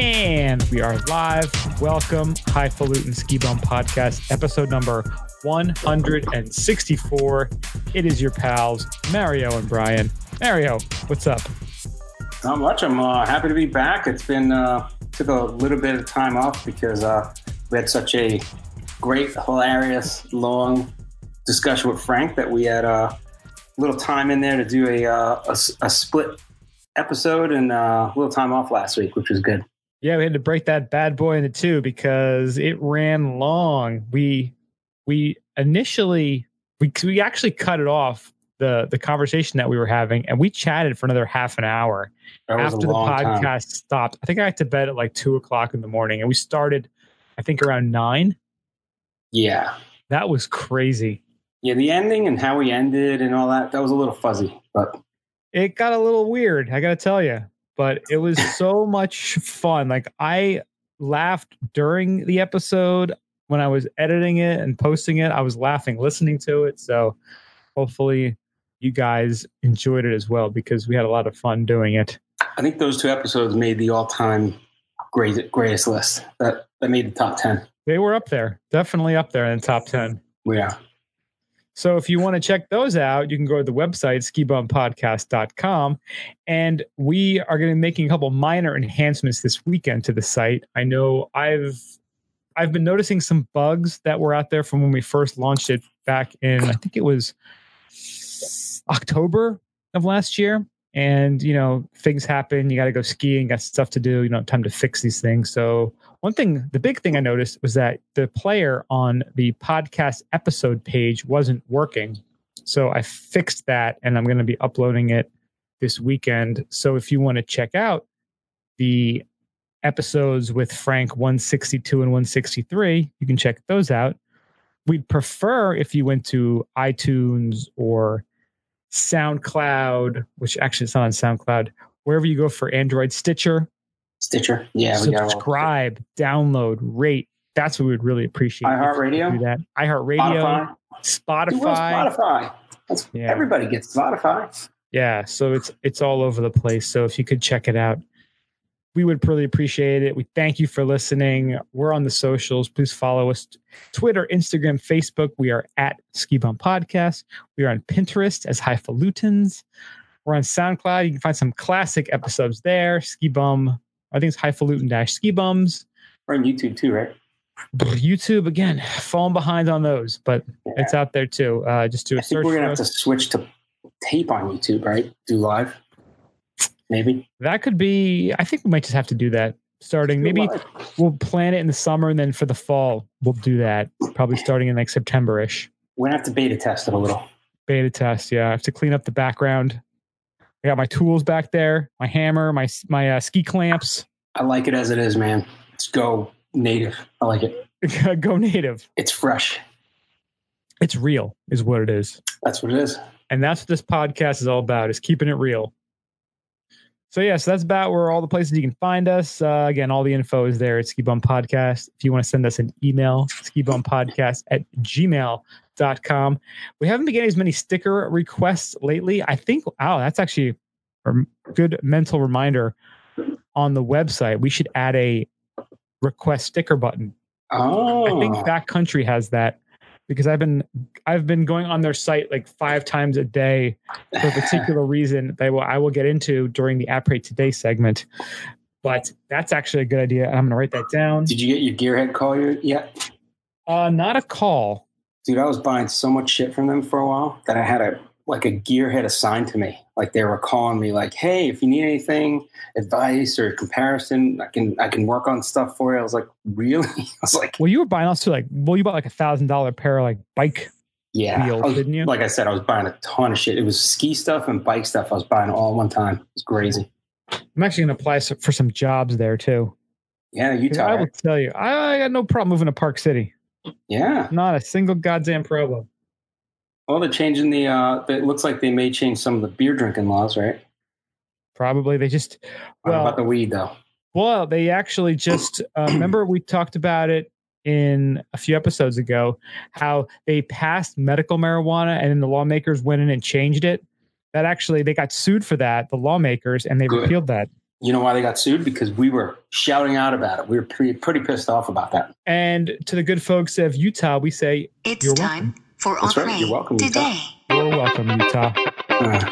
And we are live. Welcome, Highfalutin Ski Bum Podcast, episode number 164. It is your pals, Mario and Brian. Mario, what's up? Not much. I'm uh, happy to be back. It's been uh, took a little bit of time off because uh, we had such a great, hilarious, long discussion with Frank that we had uh, a little time in there to do a uh, a, a split episode and uh, a little time off last week, which was good. Yeah, we had to break that bad boy into two because it ran long. We we initially we we actually cut it off the the conversation that we were having, and we chatted for another half an hour after the podcast time. stopped. I think I had to bed at like two o'clock in the morning, and we started, I think around nine. Yeah, That was crazy. yeah. The ending and how we ended and all that that was a little fuzzy, but It got a little weird, I got to tell you, but it was so much fun. Like I laughed during the episode when I was editing it and posting it. I was laughing listening to it. So hopefully you guys enjoyed it as well because we had a lot of fun doing it. I think those two episodes made the all time great greatest list. That that made the top ten. They were up there, definitely up there in the top 10. Yeah. So if you want to check those out, you can go to the website skibumpodcast.com and we are going to be making a couple minor enhancements this weekend to the site. I know I've I've been noticing some bugs that were out there from when we first launched it back in I think it was October of last year. And you know things happen you got to go skiing got stuff to do you don't have time to fix these things. So one thing the big thing i noticed was that the player on the podcast episode page wasn't working. So i fixed that and i'm going to be uploading it this weekend. So if you want to check out the episodes with frank 162 and 163 you can check those out. We'd prefer if you went to itunes or SoundCloud, which actually it's not on SoundCloud, wherever you go for Android, Stitcher, Stitcher. Yeah, we got subscribe, download, rate. That's what we would really appreciate. iHeartRadio? Do that. iHeartRadio, Spotify. Spotify. Spotify. That's, Yeah. Everybody gets Spotify. Yeah, so it's it's all over the place. So if you could check it out, we would really appreciate it. We thank you for listening. We're on the socials. Please follow us Twitter, Instagram, Facebook. We are at Ski Bum Podcast. We are on Pinterest as Highfalutins. We're on SoundCloud. You can find some classic episodes there. Ski Bum, I think it's Highfalutin dash Ski Bums. We're on YouTube too, right? YouTube again, falling behind on those, but it's out there too. Uh, just do a I think search we're gonna have us. to switch to tape on YouTube, right? Do live, maybe. That could be. I think we might just have to do that starting. Maybe live. we'll plan it in the summer, and then for the fall, we'll do that. Probably starting in like September ish. we're gonna have to beta test it a little. Beta test. Yeah, I have to clean up the background. I got my tools back there, my hammer, my my uh, ski clamps. I like it as it is, man. Let's go native. I like it. Go native. It's fresh. It's real, is what it is. That's what it is. And that's what this podcast is all about, is keeping it real. So yeah, so that's about where all the places you can find us. Uh, again, all the info is there at Ski Bum Podcast. If you want to send us an email, skibumpodcast at gmail.com. We haven't been getting as many sticker requests lately. I think, wow, that's actually a good mental reminder on the website. We should add a request sticker button. Oh, I think Backcountry has that because I've been I've been going on their site like five times a day for a particular reason that I will, I will get into during the Après Today segment. But that's actually a good idea. I'm going to write that down. Did you get your gearhead call yet? Uh, not a call. Dude, I was buying so much shit from them for a while that I had a like a gearhead assigned to me. Like they were calling me like, "Hey, if you need anything, advice or comparison, I can I can work on stuff for you." I was like, "Really?" I was like, Well, you were buying also like well, you bought like a thousand dollar pair of like bike "Yeah." wheels, was- didn't you? Like I said, I was buying a ton of shit. It was ski stuff and bike stuff. I was buying all one time. It's crazy. I'm actually going to apply for some jobs there too. Yeah, Utah. I will tell you, I, I got no problem moving to Park City. Yeah. Not a single goddamn problem. Well, they're changing the. uh It looks like they may change some of the beer drinking laws, right? Probably they just What Well- about the weed though? Well, they actually just uh, remember we talked about it in a few episodes ago how they passed medical marijuana and then the lawmakers went in and changed it. That actually they got sued for that, the lawmakers, and they Good. repealed that. You know why they got sued? Because we were shouting out about it. We were pretty, pretty pissed off about that. And to the good folks of Utah, we say, It's You're time for That's right. entree You're welcome, Utah. today. You're welcome, Utah. Uh,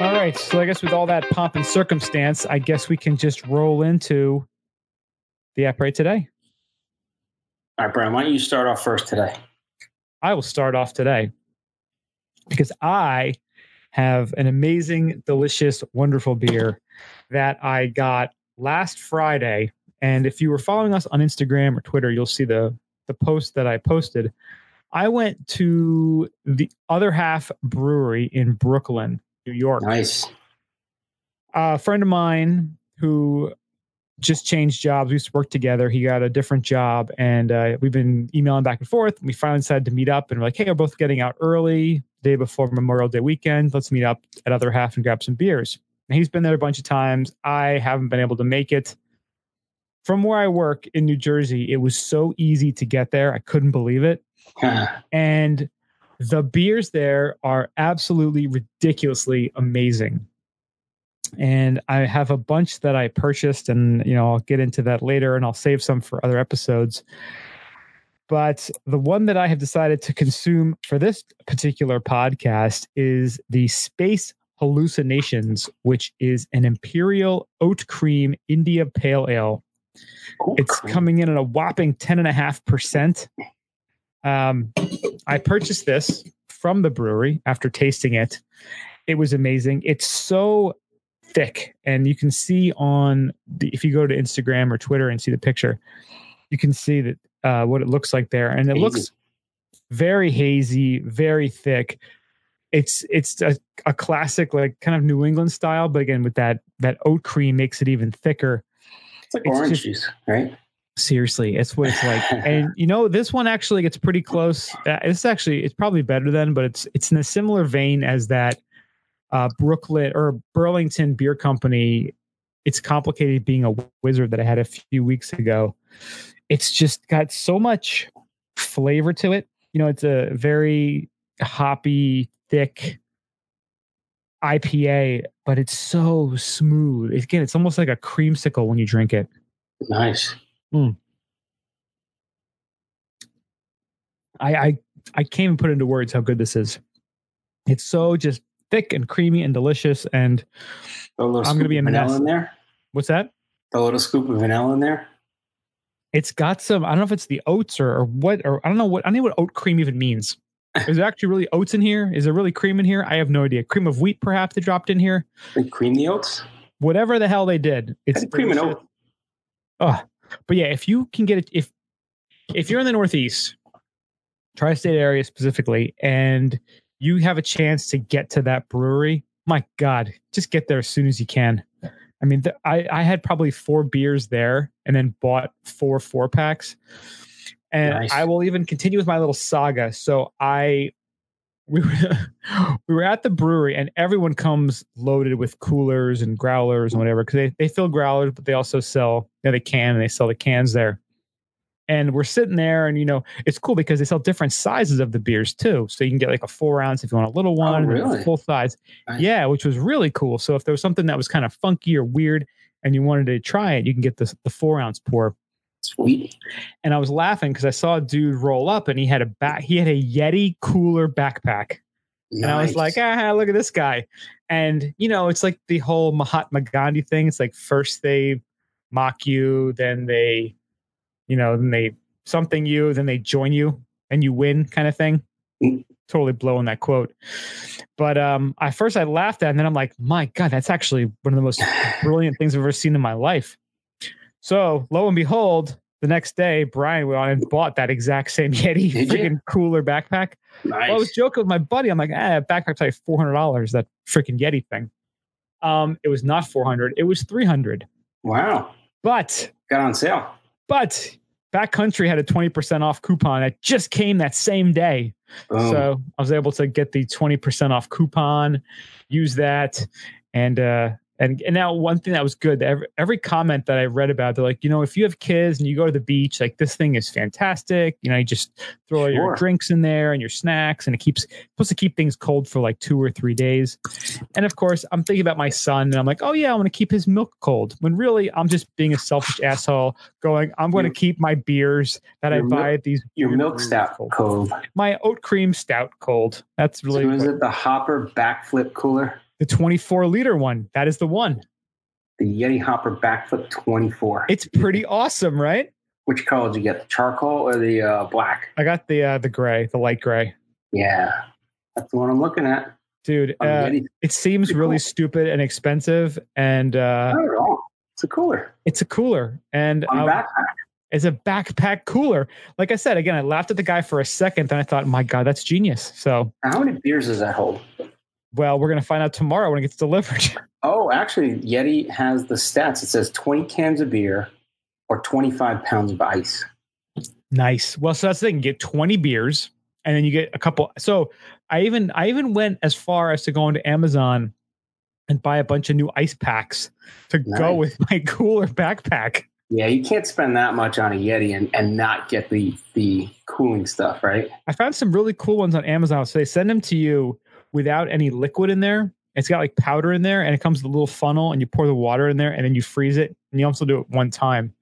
All right. So I guess with all that pomp and circumstance, I guess we can just roll into the après today. all right, Brian, why don't you start off first today? I will start off today because I have an amazing, delicious, wonderful beer that I got last Friday. And if you were following us on Instagram or Twitter, you'll see the the post that I posted. I went to the other half brewery in Brooklyn, New York. Nice. a friend of mine who just changed jobs. We used to work together. He got a different job, and uh, we've been emailing back and forth. We finally decided to meet up, and we're like, "Hey, we're both getting out early, day before Memorial Day weekend. Let's meet up at other half and grab some beers." And he's been there a bunch of times. I haven't been able to make it. From where I work in New Jersey, it was so easy to get there. I couldn't believe it and the beers there are absolutely ridiculously amazing and i have a bunch that i purchased and you know i'll get into that later and i'll save some for other episodes but the one that i have decided to consume for this particular podcast is the space hallucinations which is an imperial oat cream india pale ale Cool. it's coming in at a whopping 10.5%. Um, I purchased this from the brewery after tasting it. It was amazing. It's so thick, and you can see on the, if you go to Instagram or Twitter and see the picture, you can see that uh, what it looks like there, and it Hazy. looks very hazy, very thick. It's it's a, a classic like kind of New England style, but again with that that oat cream makes it even thicker. It's like it's orange just- juice, right? Seriously, it's what it's like. and you know, this one actually gets pretty close. Uh, it's actually it's probably better than, but it's it's in a similar vein as that uh, Brooklyn or Burlington Beer Company. It's complicated being a wizard that I had a few weeks ago. It's just got so much flavor to it. You know, it's a very hoppy, thick IPA, but it's so smooth. Again, it's almost like a creamsicle when you drink it. Nice. Hmm. I, I I can't even put into words how good this is. It's so just thick and creamy and delicious. And Throw a little I'm gonna be a vanilla mess. in there. what's that? A little scoop of vanilla in there. It's got some. I don't know if it's the oats or, or what, or I don't know what. I don't know what oat cream even means. Is there actually really oats in here? Is there really cream in here? I have no idea. Cream of wheat, perhaps they dropped in here. They cream the oats. Whatever the hell they did, it's cream and oat. Oh, but yeah, if you can get it, if if you're in the Northeast, tri-state area specifically, and you have a chance to get to that brewery, my God, just get there as soon as you can. I mean, th- I I had probably four beers there, and then bought four four packs, and Nice. I will even continue with my little saga. So I. We were, we were at the brewery and everyone comes loaded with coolers and growlers and whatever because they, they fill growlers but they also sell yeah, they can and they sell the cans there and we're sitting there and you know it's cool because they sell different sizes of the beers too so you can get like a four ounce if you want a little one then a Oh, really? full size Nice. yeah which was really cool so if there was something that was kind of funky or weird and you wanted to try it you can get the, the four ounce pour Sweet. and I was laughing because I saw a dude roll up and he had a back he had a Yeti cooler backpack. And I was like, ah, look at this guy. And you know, it's like the whole Mahatma Gandhi thing. It's like first they mock you, then they, you know, then they something you, then they join you and you win kind of thing. Totally blowing that quote. But um I first I laughed at it and then I'm like, my God, that's actually one of the most brilliant things I've ever seen in my life. So lo and behold, the next day, Brian went on and bought that exact same Yeti Did you? freaking cooler backpack. nice. Well, I was joking with my buddy. I'm like, ah, backpack's like four hundred dollars. That freaking Yeti thing. Um, it was not four hundred. It was three hundred. wow. But Got on sale. but Backcountry had a twenty percent off coupon that just came that same day. So I was able to get the twenty percent off coupon, use that, and uh, And, and now one thing that was good, every, every comment that I read about, they're like, you know, if you have kids and you go to the beach, like this thing is fantastic. You know, you just throw all your drinks in there and your snacks, and it keeps supposed to keep things cold for like two or three days. And of course, I'm thinking about my son, and I'm like, oh yeah, I want to keep his milk cold. When really, I'm just being a selfish asshole, going, I'm going to keep my beers that I buy at these Your milk stout cold. cold. my oat cream stout cold. That's really so is it the Hopper backflip cooler? The 24 liter one. That is the one. The Yeti Hopper backflip 24. It's pretty awesome, right? Which color did you get? The charcoal or the uh, black? I got the uh, the gray, the light gray. Yeah, that's the one I'm looking at. Dude, uh, it seems really cool. stupid and expensive, and uh, Not at all. It's a cooler it's a cooler, and um, backpack. it's a backpack cooler. Like I said, again, I laughed at the guy for a second, then I thought, my God, that's genius. So, How many beers does that hold? Well, we're gonna find out tomorrow when it gets delivered. Oh, actually, Yeti has the stats. It says 20 cans of beer or 25 pounds of ice. Nice. Well, so that's the thing. You get 20 beers and then you get a couple. So I even I even went as far as to go into Amazon and buy a bunch of new ice packs to go with my cooler backpack. Yeah, you can't spend that much on a Yeti and, and not get the the cooling stuff, right? I found some really cool ones on Amazon. So they send them to you without any liquid in there. It's got like powder in there and it comes with a little funnel and you pour the water in there and then you freeze it and you also do it one time.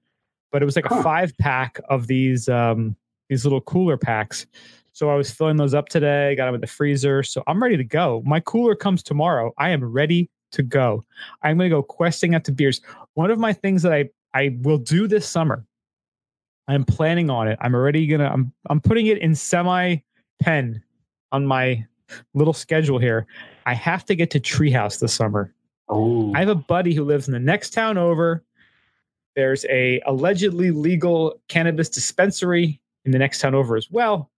But it was like a five pack of these um these little cooler packs. So I was filling those up today, got them in the freezer. So I'm ready to go. My cooler comes tomorrow. I am ready to go. I'm going to go questing out to beers. One of my things that I I will do this summer. I'm planning on it. I'm already going to I'm I'm putting it in semi pen on my little schedule here. I have to get to Treehouse this summer. Oh, I have a buddy who lives in the next town over. There's a allegedly legal cannabis dispensary in the next town over as well.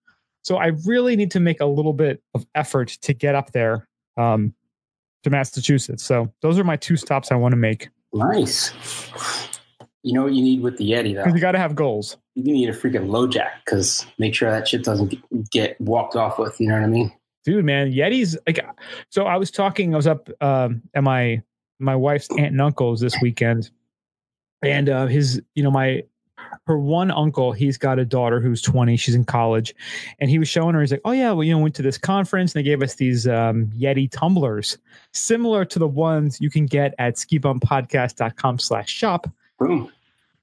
So I really need to make a little bit of effort to get up there um, to Massachusetts. So those are my two stops I want to make nice. You know what you need with the Yeti though? you got to have goals. You need a freaking LoJack because make sure that shit doesn't get- get walked off with. You know what I mean? Dude man yetis like so i was talking i was up um at my my wife's aunt and uncle's this weekend. And uh his you know my her one uncle he's got a daughter who's 20 she's in college. And he was showing her he's like oh yeah well you know went to this conference and they gave us these um yeti tumblers similar to the ones you can get at skibumpodcast.com slash shop. Boom.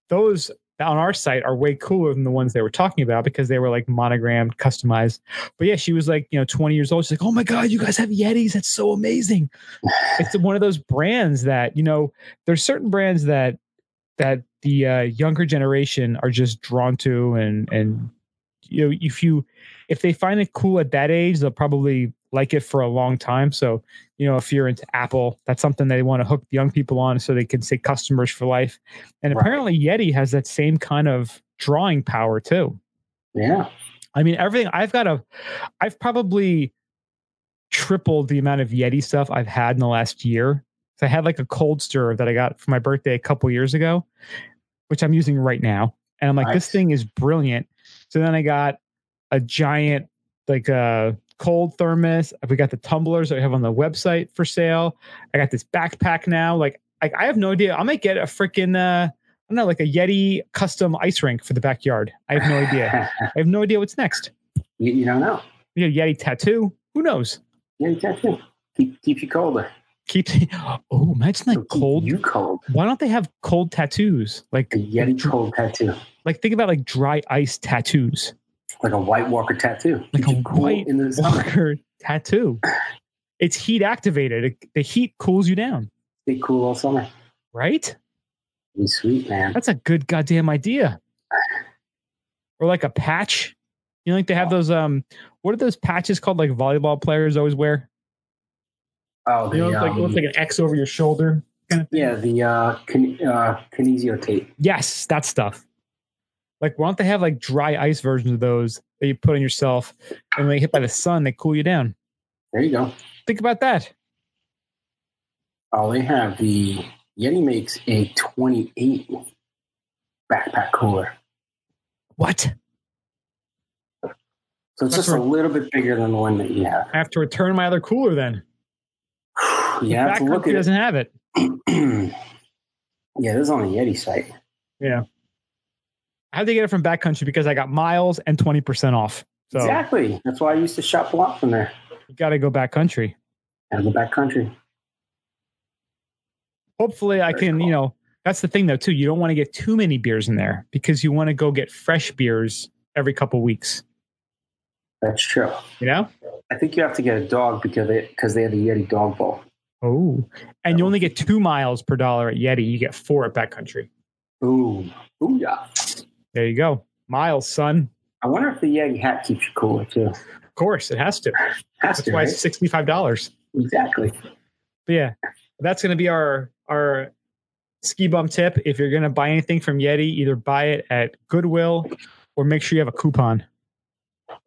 those on our site are way cooler than the ones they were talking about because they were like monogrammed, customized. But yeah, she was like, you know, 20 years old. She's like, oh my God, you guys have Yetis. That's so amazing. it's one of those brands that, you know, there's certain brands that that the uh, younger generation are just drawn to and and you know, if you if they find it cool at that age, they'll probably like it for a long time. So, you know, if you're into Apple, that's something they want to hook young people on so they can stay customers for life. And Right. apparently Yeti has that same kind of drawing power too. Yeah. I mean, everything I've got a, I've probably tripled the amount of Yeti stuff I've had in the last year. So I had like a Colster that I got for my birthday a couple years ago, which I'm using right now. And I'm like, this thing is brilliant. So then I got a giant, like a cold thermos. We got the tumblers that I have on the website for sale. I got this backpack now. Like, I, I have no idea. I might get a freaking, uh, I don't know, like a Yeti custom ice rink for the backyard. I have no idea. I have no idea what's next. you, you don't know. You know, Yeti tattoo. Who knows? Yeah, you can't. Keep keep you colder. Keep. Oh, imagine like cold. You cold. Why don't they have cold tattoos? Like, A Yeti cold tattoo. like think about like dry ice tattoos, Like a White Walker tattoo. like a cool white in the walker tattoo. It's heat activated. It- the heat cools you down, Stay cool all summer. right? Be sweet, man. That's a good goddamn idea. Or like a patch. You know, like they have those. Um, what are those patches called? Like volleyball players always wear. Oh, the You know, it's like it um, looks like an X over your shoulder. Kind of thing. yeah, the uh, kin- uh, kinesio tape. Yes, that stuff. Like, why don't they have like dry ice versions of those that you put on yourself, and when they hit by the sun, they cool you down? There you go. Think about that. Oh, they have the Yeti makes a 28 backpack cooler. What? So it's just a little bit bigger than the one that you have. I have to return my other cooler then. yeah, The have to look at doesn't have it. yeah, this is on the Yeti site. Yeah. I had to get it from backcountry because I got miles and 20% off. So Exactly. That's why I used to shop a lot from there. you got to go backcountry. Gotta go back country. Hopefully, I can, cool. you know, that's the thing though, too. You don't want to get too many beers in there because you want to go get fresh beers every couple weeks, That's true. you know? I think you have to get a dog because they because they have the Yeti dog bowl. Oh, and you only get two miles per dollar at Yeti. You get four at backcountry. Ooh, ooh yeah. There you go. Miles, son. I wonder if the Yeti hat keeps you cooler too. Of course, it has to. Has That's to, why right? it's $65. Exactly. But yeah, that's going to be our our ski bum tip. If you're going to buy anything from Yeti, either buy it at Goodwill or make sure you have a coupon.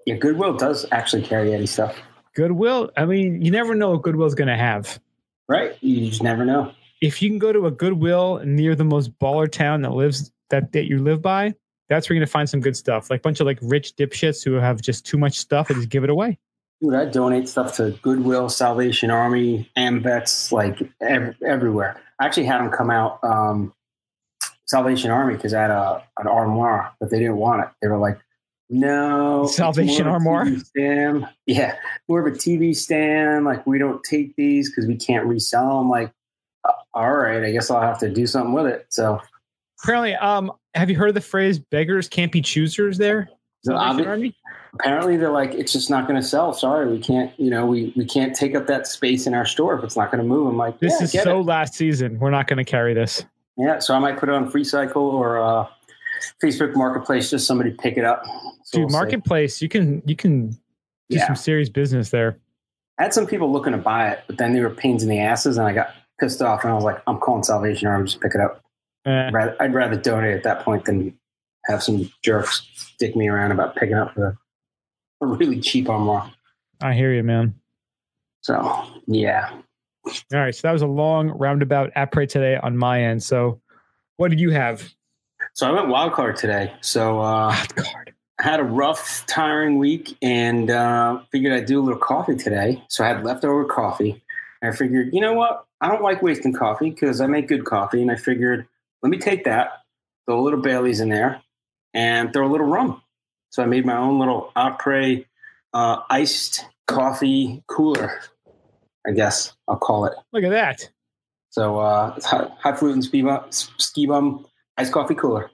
Yeah, Goodwill does actually carry Yeti stuff, Goodwill, I mean, you never know what Goodwill's going to have. right? You just never know. If you can go to a Goodwill near the most baller town that lives that, that you live by, that's where you're going to find some good stuff. Like a bunch of like rich dipshits who have just too much stuff and just give it away. Dude, I donate stuff to Goodwill, Salvation Army, AMVETS, like ev- everywhere. I actually had them come out um, Salvation Army because I had a, an armoire, but they didn't want it. They were like, "No, Salvation more Armoire? Stand. Yeah, more of a TV stand. Like we don't take these because we can't resell them. Like, uh, all right, I guess I'll have to do something with it. So, Apparently, um, have you heard of the phrase "beggars can't be choosers"? There, so obvi- apparently they're like, it's just not going to sell. Sorry, we can't. You know, we we can't take up that space in our store if it's not going to move. I'm like, This yeah, is so it. last season. We're not going to carry this. Yeah, so I might put it on Free Cycle or uh, Facebook Marketplace. Just somebody pick it up. So Dude, we'll see. marketplace, you can you can do Yeah. some serious business there. I had some people looking to buy it, but then they were pains in the asses, and I got pissed off, and I was like, I'm calling Salvation Army, just pick it up. Eh, I'd rather, donate at that point than have some jerks stick me around about picking up the a really cheap armoire. I hear you, man. So yeah, All right, so that was a long roundabout après today on my end. So, what did you have? so I went wild card today. So uh, Wild card. I had a rough, tiring week, and uh, figured I'd do a little coffee today. So I had leftover coffee. And I figured, you know what? I don't like wasting coffee because I make good coffee. And I figured, let me take that, throw a little Bailey's in there, and throw a little rum. So I made my own little après uh, iced coffee cooler, I guess I'll call it. Look at that. So uh, it's fruit and ski bum, ski bum iced coffee cooler.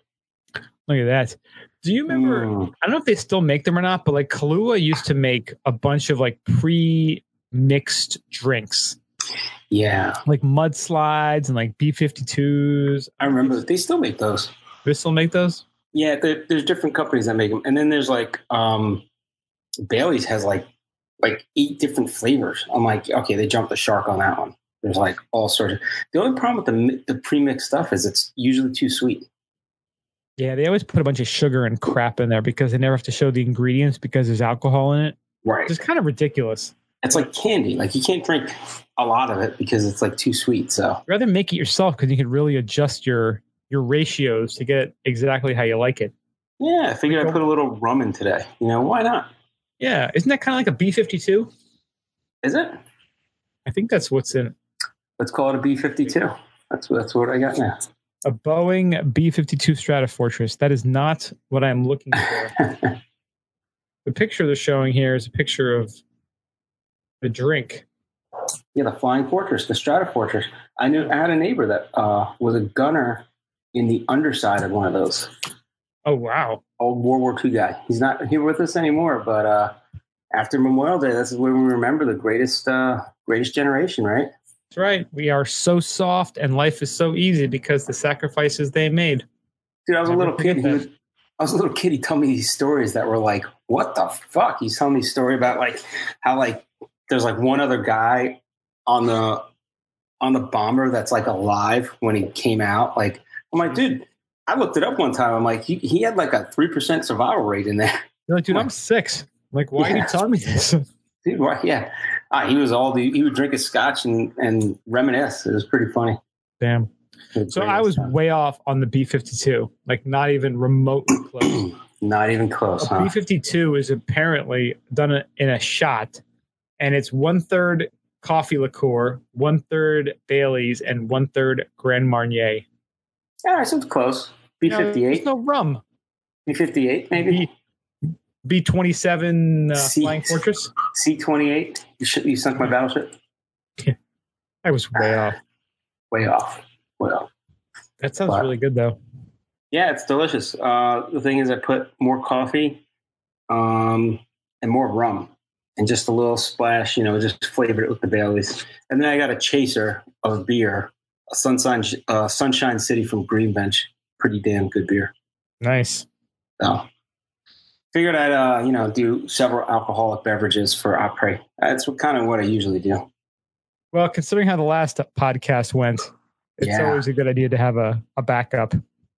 Look at that. Do you remember? Mm. I don't know if they still make them or not, but like Kahlua used to make a bunch of like pre-mixed drinks, Yeah, like mudslides and like B52s. I remember. They still make those. They still make those? Yeah, there's different companies that make them, and then there's like um, Bailey's has like like eight different flavors. I'm like, okay, they jumped the shark on that one. There's like all sorts of. The only problem with the the premixed stuff is it's usually too sweet. Yeah, they always put a bunch of sugar and crap in there because they never have to show the ingredients because there's alcohol in it. Right. It's kind of ridiculous. It's like candy. Like you can't drink a lot of it because it's like too sweet. So rather make it yourself because you can really adjust your your ratios to get exactly how you like it. yeah, I figured I'd put a little rum in today. You know, why not? Yeah, isn't that kind of like a B fifty two? Is it? I think that's what's in it. Let's call it a B52. That's that's what I got now. a Boeing B fifty two Stratofortress. That is not what I'm looking for. the picture they're showing here is a picture of the drink. Yeah, the Flying Fortress, the Stratofortress. I knew I had a neighbor that uh, was a gunner in the underside of one of those. Oh wow! Old World War II guy. He's not here with us anymore, but uh, after Memorial Day, this is when we remember the greatest uh, greatest generation, right? That's right. We are so soft, and life is so easy because the sacrifices they made. Dude, I was a little kid. He was, I was a little kid. He told me these stories that were like, "What the fuck?" He's telling me a story about like how like there's like one other guy on the on the bomber that's like alive when he came out. Like I'm like, dude, I looked it up one time. I'm like, he, he had like a three percent survival rate in there. You're like, dude, I'm six. I'm like, why are you Yeah. telling me this? Dude, why- yeah, uh, he was all the he would drink his scotch and and reminisce. It was pretty funny. Damn. So I was way off on the B fifty two, like not even remotely close. not even close? B fifty two is apparently done in a shot, and it's one third coffee liqueur, one third Bailey's, and one third Grand Marnier. Yeah, that seems close. B fifty eight. there's no rum. B fifty eight, maybe. B twenty seven uh, C- Flying Fortress. C twenty eight. You should you sunk my battleship. Yeah. I was way off. Way off. Way off. That sounds Wow. really good though. Yeah, it's delicious. Uh, the thing is, I put more coffee, um, and more rum, and just a little splash. You know, just flavored it with the Baileys, and then I got a chaser of beer, a Sunshine uh, Sunshine City from Green Bench. Pretty damn good beer. Nice. So figured I'd uh, you know do several alcoholic beverages for après. That's what, kind of what I usually do. Well, considering how the last podcast went, it's Yeah. always a good idea to have a, a backup.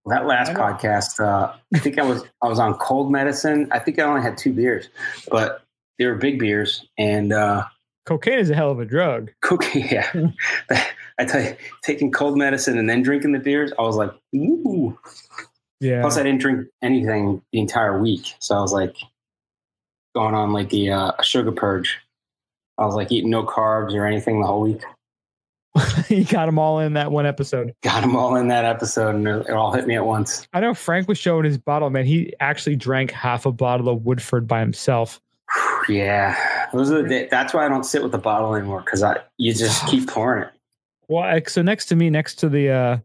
That last I podcast, uh, I think I was I was on cold medicine. I think I only had two beers, but they were big beers and uh, Cocaine is a hell of a drug. cookie. Yeah, I tell you, taking cold medicine and then drinking the beers, I was like, ooh. Yeah. Plus, I didn't drink anything the entire week, so I was like going on like the uh, a sugar purge. I was like eating no carbs or anything the whole week. you got them all in that one episode. Got them all in that episode, and it all hit me at once. I know Frank was showing his bottle, man. He actually drank half a bottle of Woodford by himself. Yeah, those are the, that's why I don't sit with the bottle anymore because I you just keep pouring it. Well, so next to me, next to the uh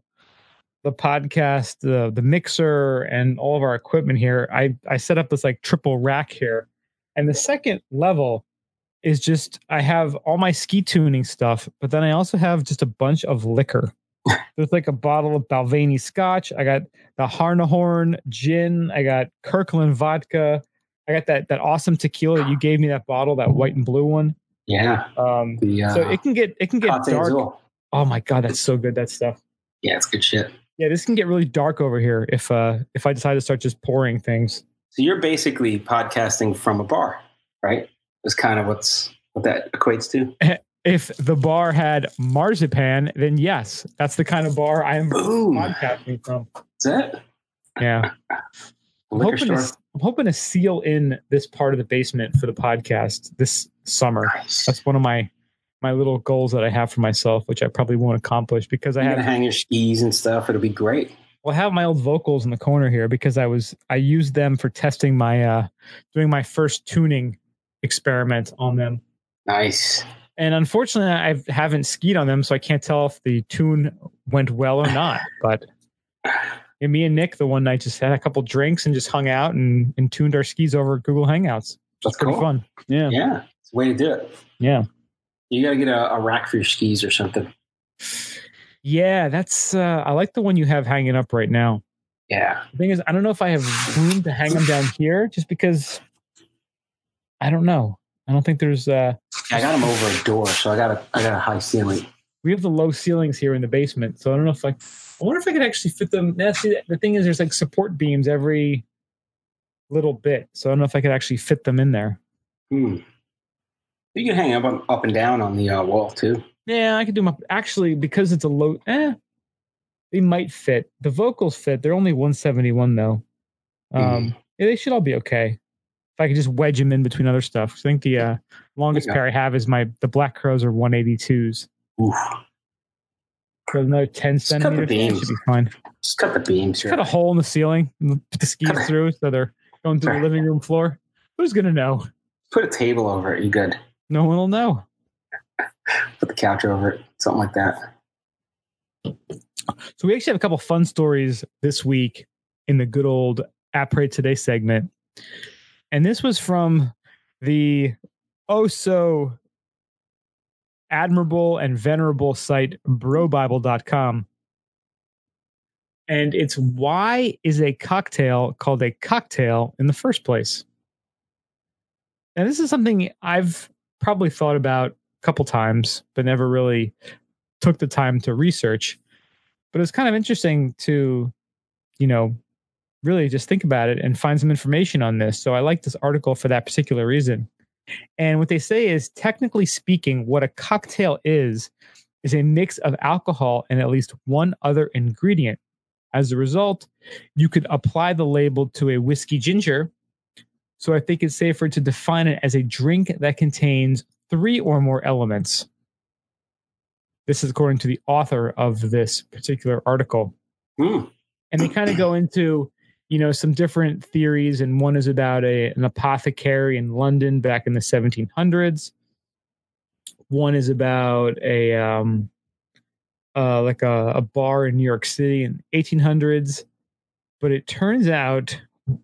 the podcast, the the mixer, and all of our equipment here, I I set up this like triple rack here, and the second level is just I have all my ski tuning stuff, but then I also have just a bunch of liquor. There's like a bottle of Balvenie Scotch. I got the Harahorn gin. I got Kirkland vodka. I got that that awesome tequila. You gave me that bottle, that white and blue one. Yeah, Um, the uh, so it can get it can get dark. Oh my god, that's so good. That stuff. Yeah, it's good shit. Yeah, this can get really dark over here if uh if I decide to start just pouring things. So you're basically podcasting from a bar, right? Is kind of what's what that equates to. If the bar had marzipan, then yes, that's the kind of bar I am Boom. podcasting from. Is that Yeah. I'm liquor hoping, store? to, I'm hoping to seal in this part of the basement for the podcast this summer. Nice. That's one of my my little goals that I have for myself, which I probably won't accomplish because I You're have gonna hang your skis and stuff. It'll be great. Well, I have my old Volkls in the corner here because I was I used them for testing my uh doing my first tuning experiment on them. Nice. And unfortunately, I haven't skied on them, so I can't tell if the tune went well or not. But and me and Nick the one night just had a couple drinks and just hung out and, and tuned our skis over Google Hangouts. That's Pretty cool. fun. Yeah. Yeah, it's a way to do it. Yeah. You got to get a, a rack for your skis or something. Yeah, that's uh I like the one you have hanging up right now. Yeah. The thing is, I don't know if I have room to hang them down here just because I don't know. I don't think there's uh I got them over a door, so I got a I got a high ceiling. we have the low ceilings here in the basement, so I don't know if I. I wonder if I could actually fit them. Now, see, the thing is, there's like support beams every little bit, so I don't know if I could actually fit them in there. Hmm. You can hang up, up and down on the uh, wall too. Yeah, I could do them up. Actually, because it's a low, eh, they might fit. The Volkls fit. They're only 171 though. Um, yeah, they should all be okay. If I could just wedge them in between other stuff, I think the uh, longest Yeah. pair I have is my the Black Crows are 182s. Oof. So another 10 Just cut the beams. should be fine. Just cut the beams cut a hole in the ceiling and put the skis Cut through so they're going through the living room floor. Who's gonna know? Put a table over it. You good? No one will know. Put the couch over it. Something like that. So we actually have a couple fun stories this week in the good old Après Today segment. And this was from the oh so admirable and venerable site brobible.com. And it's why is a cocktail called a cocktail in the first place? And this is something I've probably thought about a couple times, but never really took the time to research. But it's kind of interesting to, you know, really just think about it and find some information on this. So I like this article for that particular reason. And what they say is technically speaking, what a cocktail is, is a mix of alcohol and at least one other ingredient. As a result, you could apply the label to a whiskey ginger. So I think it's safer to define it as a drink that contains three or more elements. This is according to the author of this particular article. Hmm. And they kind of go into, you know, some different theories. And one is about a, an apothecary in London back in the 1700s. One is about a, um, uh, like a, a bar in New York City in 1800s. But it turns out,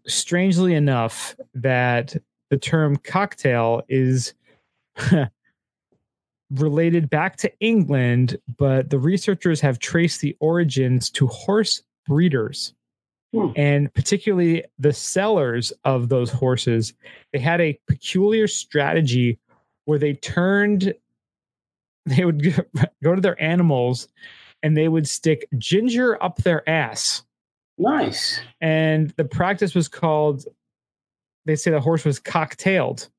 strangely enough, that the term cocktail is related back to England, but the researchers have traced the origins to horse breeders. Hmm. And particularly the sellers of those horses, they had a peculiar strategy where they turned, they would go to their animals and they would stick ginger up their ass. Nice. And the practice was called, they say the horse was cocktailed.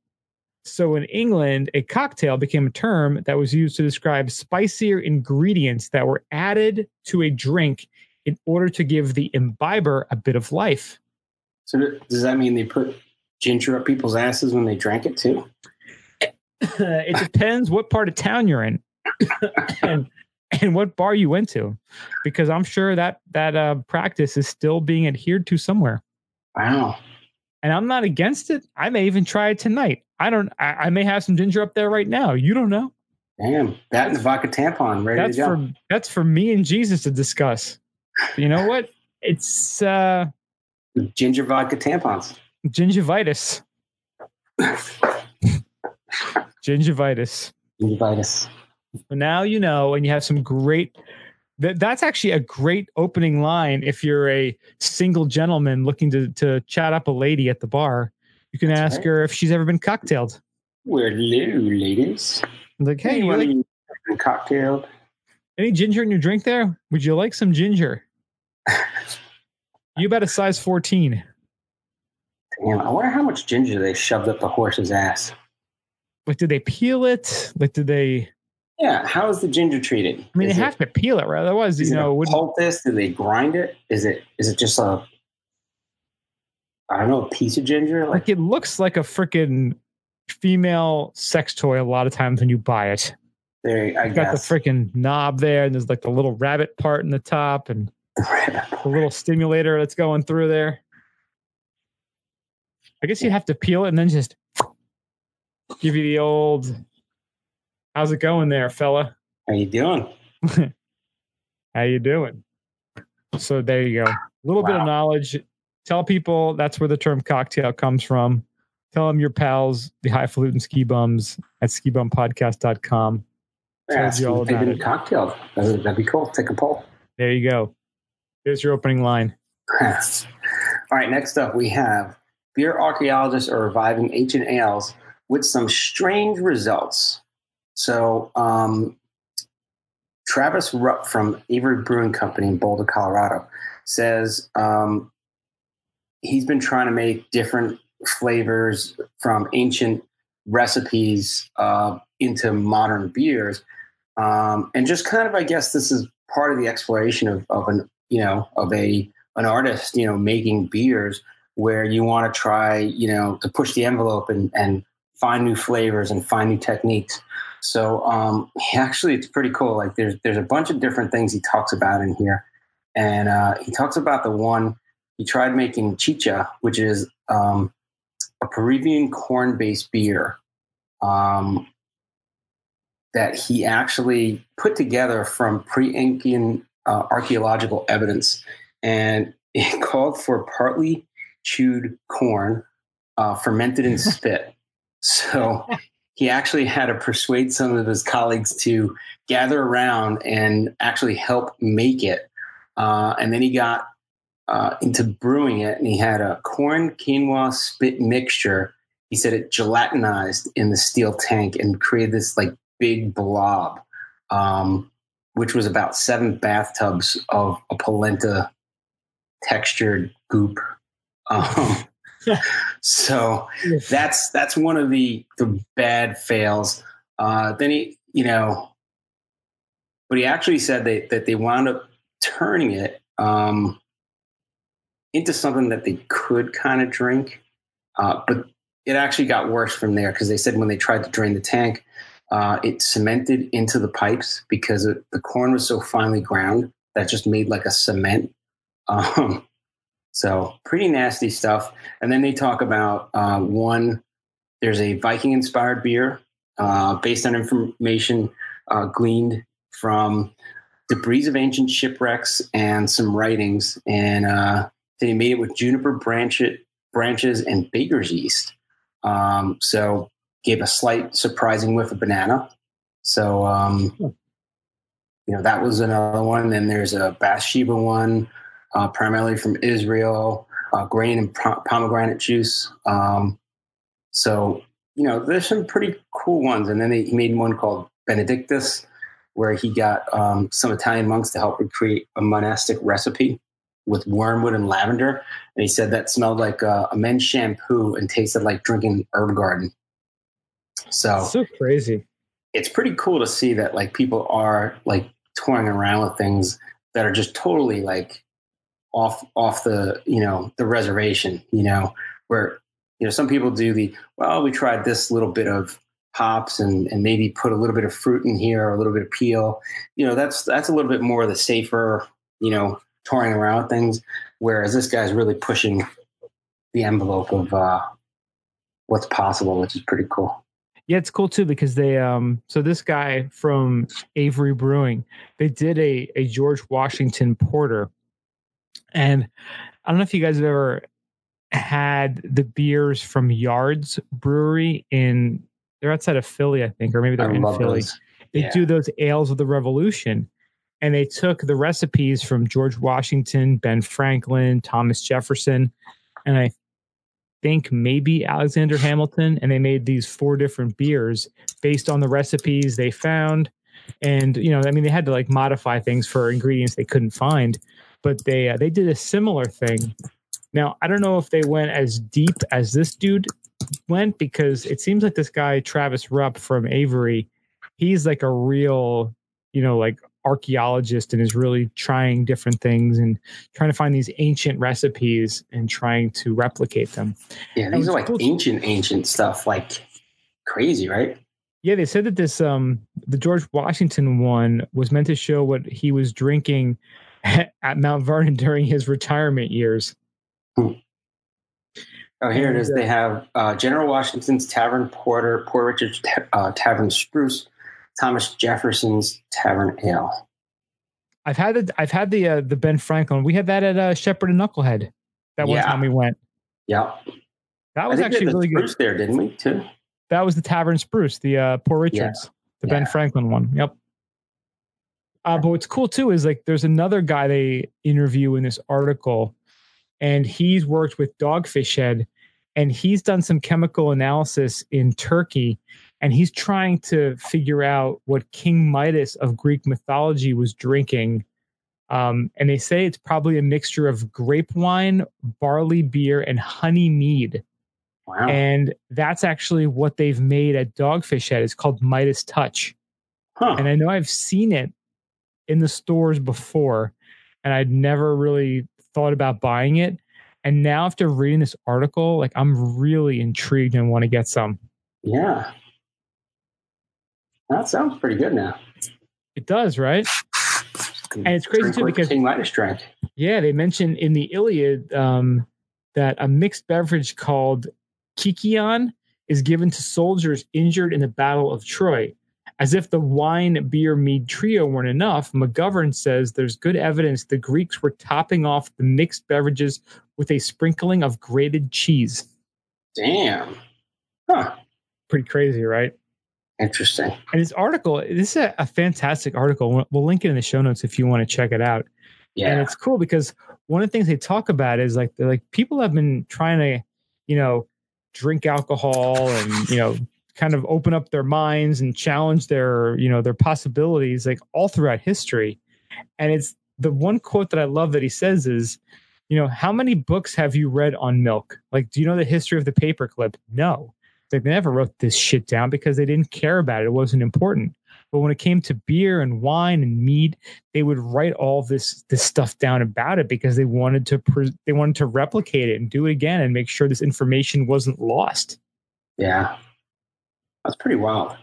So in England, a cocktail became a term that was used to describe spicier ingredients that were added to a drink in order to give the imbiber a bit of life. So does that mean they put ginger up people's asses when they drank it too? it depends what part of town you're in and and what bar you went to because I'm sure that that uh, practice is still being adhered to somewhere. Wow. And I'm not against it. I may even try it tonight. I don't. I, I may have some ginger up there right now. You don't know. Damn. That and the vodka tampon ready That's to go. for that's for me and Jesus to discuss. You know what? It's uh ginger vodka tampons. gingivitis. Gingivitis. Gingivitis. Now you know, and you have some great. That, that's actually a great opening line if you're a single gentleman looking to to chat up a lady at the bar. You can That's ask right. her if she's ever been cocktailed. We're hello, ladies. Like, hey, you like you been cocktailed? any ginger in your drink there? Would you like some ginger? You bet a size 14. Damn, I wonder how much ginger they shoved up the horse's ass. Like, did they peel it? Like, did they? Yeah, how is the ginger treated? I mean, is they it, have to peel it, right? Otherwise, is you know, wouldn't. poultice? Do they grind it? Is it is it just a I don't know, a piece of ginger? Like Like, it looks like a freaking female sex toy a lot of times when you buy it. there, I got the freaking knob there, and there's like the little rabbit part in the top, and the little stimulator that's going through there. I guess you'd have to peel it and then just give you the old. How's it going there, fella? How you doing? How you doing? So there you go. A little bit of knowledge. Tell people that's where the term cocktail comes from. Tell them your pals, the highfalutin ski bums at skibumpodcast.com. Yeah, you all about it. cocktailed. That'd, that'd be cool. Take a poll. There you go. There's your opening line. All right, next up we have beer archaeologists are reviving ancient ales with some strange results. So, um, Travis Rupp from Avery Brewing Company in Boulder, Colorado, says um, he's been trying to make different flavors from ancient recipes uh, into modern beers, um, and just kind of, I guess, this is part of the exploration of, of an you know of a an artist, you know, making beers where you want to try, you know, to push the envelope and, and find new flavors and find new techniques. So um, actually, it's pretty cool. Like there's there's a bunch of different things he talks about in here, and uh, he talks about the one he tried making chicha, which is um, a Peruvian corn-based beer um, that he actually put together from pre-Incan uh, archaeological evidence and it called for partly chewed corn uh, fermented in spit. So he actually had to persuade some of his colleagues to gather around and actually help make it. Uh, and then he got uh, into brewing it, and he had a corn quinoa spit mixture. He said it gelatinized in the steel tank and created this like big blob, um, which was about seven bathtubs of a polenta textured goop. Um, so that's that's one of the the bad fails. Uh, then he, you know, but he actually said that that they wound up turning it um, into something that they could kind of drink, uh, but it actually got worse from there because they said when they tried to drain the tank, uh, it cemented into the pipes because it, the corn was so finely ground that just made like a cement. Um, so pretty nasty stuff. And then they talk about uh, one. There's a Viking inspired beer uh, based on information uh, gleaned from debris of ancient shipwrecks and some writings. And uh, they made it with juniper branch, branches and baker's yeast. Um, so gave a slight surprising whiff of banana. So, um, you know, that was another one. Then there's a Bathsheba one, uh, primarily from Israel, uh, grain and pomegranate juice. Um, so, you know, there's some pretty cool ones. And then he made one called Benedictus, where he got um, some Italian monks to help recreate a monastic recipe with wormwood and lavender. And he said that smelled like uh, a men's shampoo and tasted like drinking herb garden. So, so crazy. It's pretty cool to see that like people are like toying around with things that are just totally like off off the you know the reservation you know where you know some people do the well we tried this little bit of hops and, and maybe put a little bit of fruit in here or a little bit of peel. You know, that's that's a little bit more of the safer, you know, touring around with things. Whereas this guy's really pushing the envelope of uh, what's possible, which is pretty cool. Yeah, it's cool too because they um so this guy from Avery Brewing, they did a a George Washington porter. And I don't know if you guys have ever had the beers from Yards Brewery in they're outside of Philly, I think, or maybe they're I in Philly. Those. They yeah. do those ales of the Revolution, and they took the recipes from George Washington, Ben Franklin, Thomas Jefferson, and I think maybe Alexander Hamilton, and they made these four different beers based on the recipes they found. And you know, I mean, they had to like modify things for ingredients they couldn't find, but they uh, they did a similar thing. Now, I don't know if they went as deep as this dude went because it seems like this guy Travis Rupp from Avery, he's like a real, you know, like archaeologist and is really trying different things and trying to find these ancient recipes and trying to replicate them. Yeah, these are like cool. ancient, ancient stuff, like crazy, right? Yeah, they said that this um the George Washington one was meant to show what he was drinking at Mount Vernon during his retirement years. Hmm. Oh, here and, it is. Uh, they have uh, General Washington's Tavern Porter, Poor Richard's uh, Tavern Spruce, Thomas Jefferson's Tavern Ale. I've had the I've had the uh, the Ben Franklin. We had that at uh, Shepherd and Knucklehead. That one yeah. time we went. Yeah, that was actually really good. There, didn't we? Too. That was the Tavern Spruce, the uh, Poor Richards, yeah. the yeah. Ben Franklin one. Yep. Uh, but what's cool too is like there's another guy they interview in this article and he's worked with Dogfish Head and he's done some chemical analysis in Turkey and he's trying to figure out what King Midas of Greek mythology was drinking. Um, and they say it's probably a mixture of grape wine, barley beer, and honey mead. Wow. And that's actually what they've made at Dogfish Head. It's called Midas Touch. Huh. And I know I've seen it in the stores before, and I'd never really thought about buying it. And now after reading this article, like I'm really intrigued and want to get some. Yeah. That sounds pretty good now. It does, right? And it's crazy too because King Midas drank. Yeah, they mentioned in the Iliad um, that a mixed beverage called kykeon is given to soldiers injured in the Battle of Troy. As if the wine, beer, mead trio weren't enough, McGovern says there's good evidence the Greeks were topping off the mixed beverages with a sprinkling of grated cheese. Damn. Huh. Pretty crazy, right? Interesting. And this article, this is a, a fantastic article. We'll link it in the show notes if you want to check it out. Yeah. And it's cool because one of the things they talk about is like like people have been trying to, you know, drink alcohol and, you know, kind of open up their minds and challenge their you know their possibilities like all throughout history and it's the one quote that i love that he says is you know how many books have you read on milk like do you know the history of the paperclip no like, they never wrote this shit down because they didn't care about it. It wasn't important. But when it came to beer and wine and mead they would write all this this stuff down about it because they wanted to pre- they wanted to replicate it and do it again and make sure this information wasn't lost. Yeah. That's pretty wild.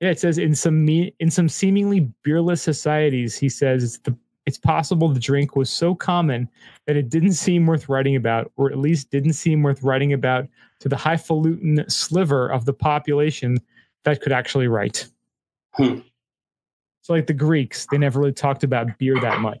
Yeah, it says in some me- in some seemingly beerless societies, he says it's the it's possible the drink was so common that it didn't seem worth writing about, or at least didn't seem worth writing about to the highfalutin sliver of the population that could actually write. Hmm. So, like the Greeks, they never really talked about beer that much.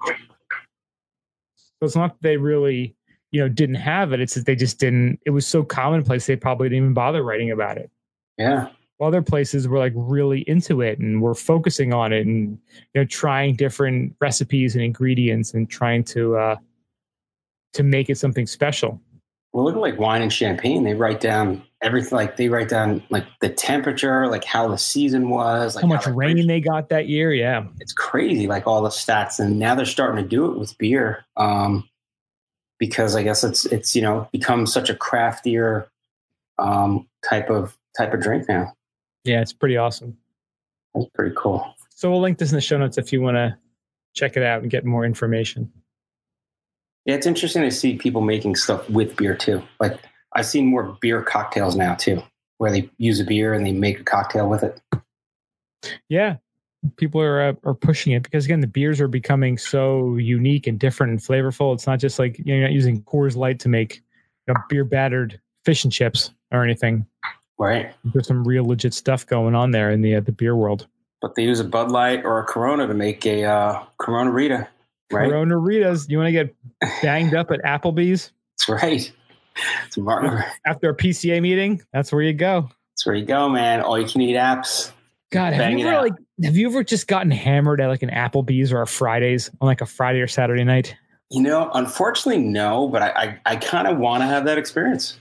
So it's not that they really, you know, didn't have it. It's that they just didn't. It was so commonplace they probably didn't even bother writing about it. Yeah. Other places were like really into it and were focusing on it and you know trying different recipes and ingredients and trying to uh to make it something special. Well, look at like wine and champagne. They write down everything. Like they write down like the temperature, like how the season was, like How much the rain they got that year, yeah. it's crazy, like all the stats. And now they're starting to do it with beer, um, because I guess it's it's you know become such a craftier um, type of type of drink now. Yeah, it's pretty awesome. That's pretty cool. So we'll link this in the show notes if you want to check it out and get more information. Yeah, it's interesting to see people making stuff with beer too. Like I've seen more beer cocktails now too, where they use a beer and they make a cocktail with it. Yeah, people are uh, are pushing it because again, the beers are becoming so unique and different and flavorful. It's not just like you know, you're not using Coors Light to make you know, beer battered fish and chips or anything. Right. There's some real legit stuff going on there in the uh, the beer world. But they use a Bud Light or a Corona to make a uh, Corona Rita. Right. Corona Ritas. You want to get banged up at Applebee's That's right. It's Martin. after a PCA meeting? That's where you go. That's where you go, man. All you can eat apps. God, have you ever out. like have you ever just gotten hammered at like an Applebee's or a Fridays on like a Friday or Saturday night? You know, unfortunately, no. But I, I, I kind of want to have that experience.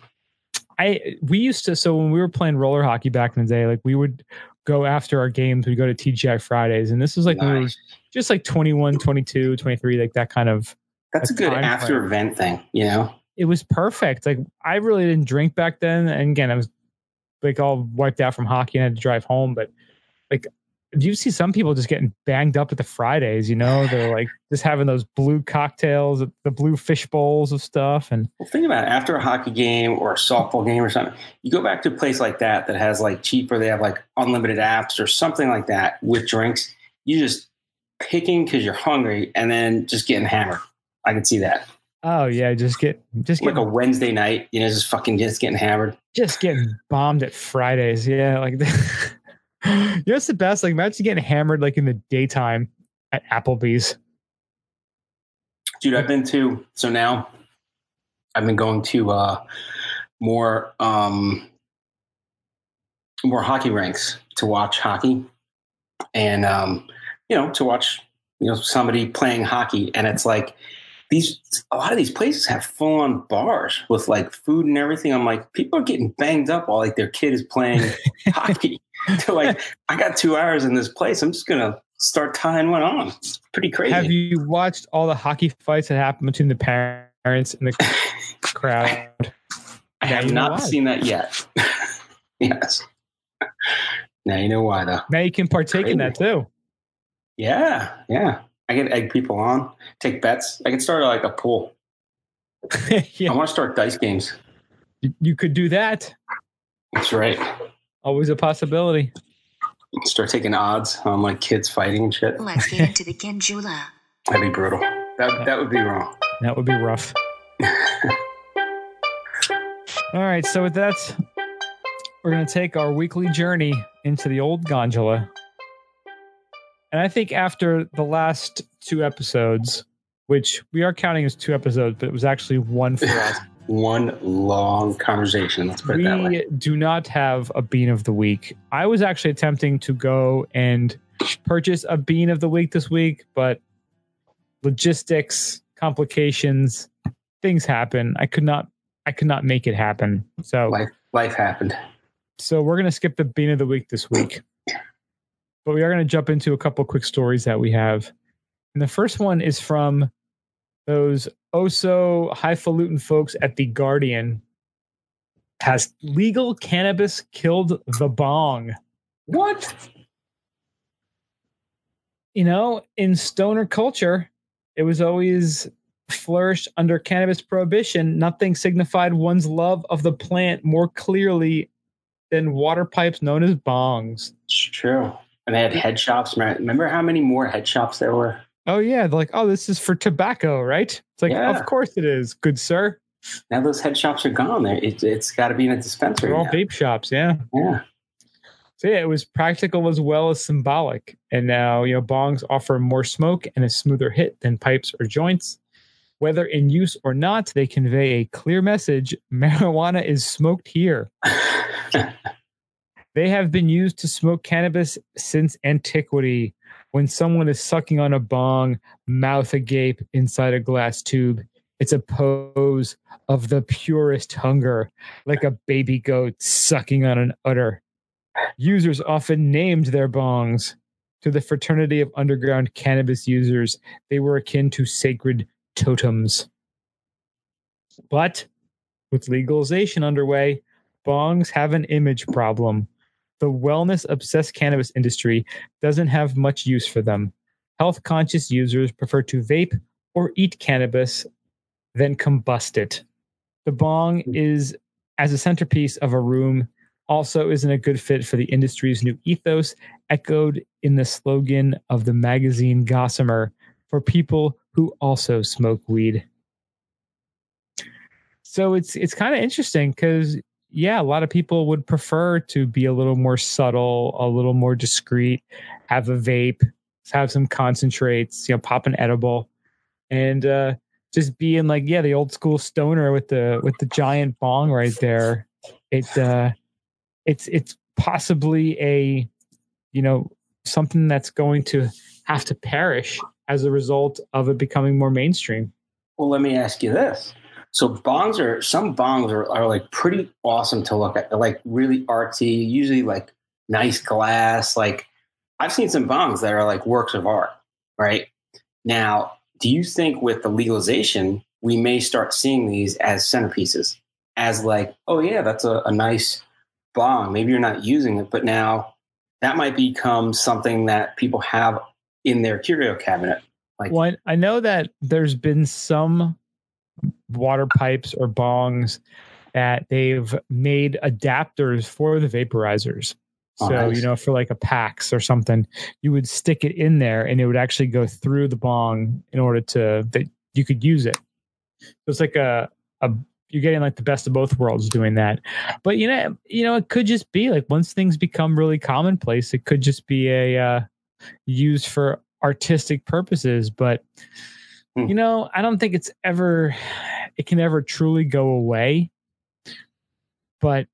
I we used to so when we were playing roller hockey back in the day, like we would go after our games, we'd go to TGI Fridays. And this was like when we were just like 21, 22, 23, like that kind of That's a a good after frame. event thing. You know. it was perfect. Like I really didn't drink back then. And again, I was like all wiped out from hockey and had to drive home. But like you see some people just getting banged up at the Fridays, you know, they're like just having those blue cocktails, the blue fish bowls of stuff. And Well, think about it. After a hockey game or a softball game or something, you go back to a place like that that has like cheaper. They have like unlimited apps or something like that with drinks. You just picking because you're hungry and then just getting hammered. I can see that. oh yeah, just get just Like get a Wednesday night, you know, just fucking just getting hammered. just getting bombed at Fridays. Yeah, like you know what's the best? Like imagine getting hammered like in the daytime at Applebee's. Dude, I've been to so now I've been going to uh more um more hockey rinks to watch hockey and um you know to watch you know somebody playing hockey and it's like these a lot of these places have full on bars with like food and everything. I'm like, people are getting banged up while like their kid is playing hockey. They're like, I got two hours in this place. I'm just gonna start tying one on. It's pretty crazy. Have you watched all the hockey fights that happen between the parents and the crowd? I Now have not why. seen that yet. yes. Now you know why though. Now you can partake in that too. Yeah, yeah. I can egg people on, take bets. I can start like a pool. I want to start dice games. you could do that. That's right. Always a possibility. Start taking odds on like kids fighting and shit. Let's get into the Genjula. That'd be brutal. That that would be wrong. That would be rough. All right, so with that, we're going to take our weekly journey into the old gondola. And I think after the last two episodes, which we are counting as two episodes, but it was actually one for us, One long conversation. Let's put it that way. we do not have a bean of the week. I was actually attempting to go and purchase a bean of the week this week, but logistics, complications, things happen. I could not I could not make it happen. So Life life happened. so we're going to skip the bean of the week this week. But we are going to jump into a couple quick stories that we have. And the first one is from those oh so highfalutin folks at The Guardian. Has legal cannabis killed the bong? What? You know, in stoner culture, it was always flourished under cannabis prohibition. Nothing signified one's love of the plant more clearly than water pipes known as bongs. It's true. And they had head shops. Remember how many more head shops there were? Oh yeah, they're like, oh, this is for tobacco, right? It's like, yeah. of course it is, good sir. Now those head shops are gone. It, has got to be in a dispensary. They're all now. vape shops, yeah. Yeah. So yeah, it was practical as well as symbolic. And now you know bongs offer more smoke and a smoother hit than pipes or joints. Whether in use or not, they convey a clear message: marijuana is smoked here. they have been used to smoke cannabis since antiquity when someone is sucking on a bong, mouth agape inside a glass tube. It's a pose of the purest hunger, like a baby goat sucking on an udder. Users often named their bongs. To the fraternity of underground cannabis users, they were akin to sacred totems. But with legalization underway, bongs have an image problem the wellness obsessed cannabis industry doesn't have much use for them. Health conscious users prefer to vape or eat cannabis than combust it. The bong hmm. is, as a centerpiece of a room, also isn't a good fit for the industry's new ethos, echoed in the slogan of the magazine Gossamer for people who also smoke weed. So it's it's kind of interesting because yeah, a lot of people would prefer to be a little more subtle, a little more discreet, have a vape, have some concentrates, you know, pop an edible, and uh, just being like, yeah, the old school stoner with the with the giant bong right there. It uh, it's it's possibly a you know something that's going to have to perish as a result of it becoming more mainstream. Well, let me ask you this so bongs are some bongs are, are like pretty awesome to look at. They're like really artsy, usually like nice glass. Like I've seen some bongs that are like works of art, right? Now, do you think with the legalization, we may start seeing these as centerpieces? As like, oh yeah, that's a, a nice bong. Maybe you're not using it, but now that might become something that people have in their curio cabinet. Like, well, I know that there's been some water pipes or bongs that they've made adapters for the vaporizers. So, nice. you know, for like a PAX or something, you would stick it in there and it would actually go through the bong in order to that you could use it. So it's like a a you're getting like the best of both worlds doing that. But you know, you know, it could just be like once things become really commonplace, it could just be a uh used for artistic purposes. But Hmm. You know, I don't think it's ever, it can ever truly go away. But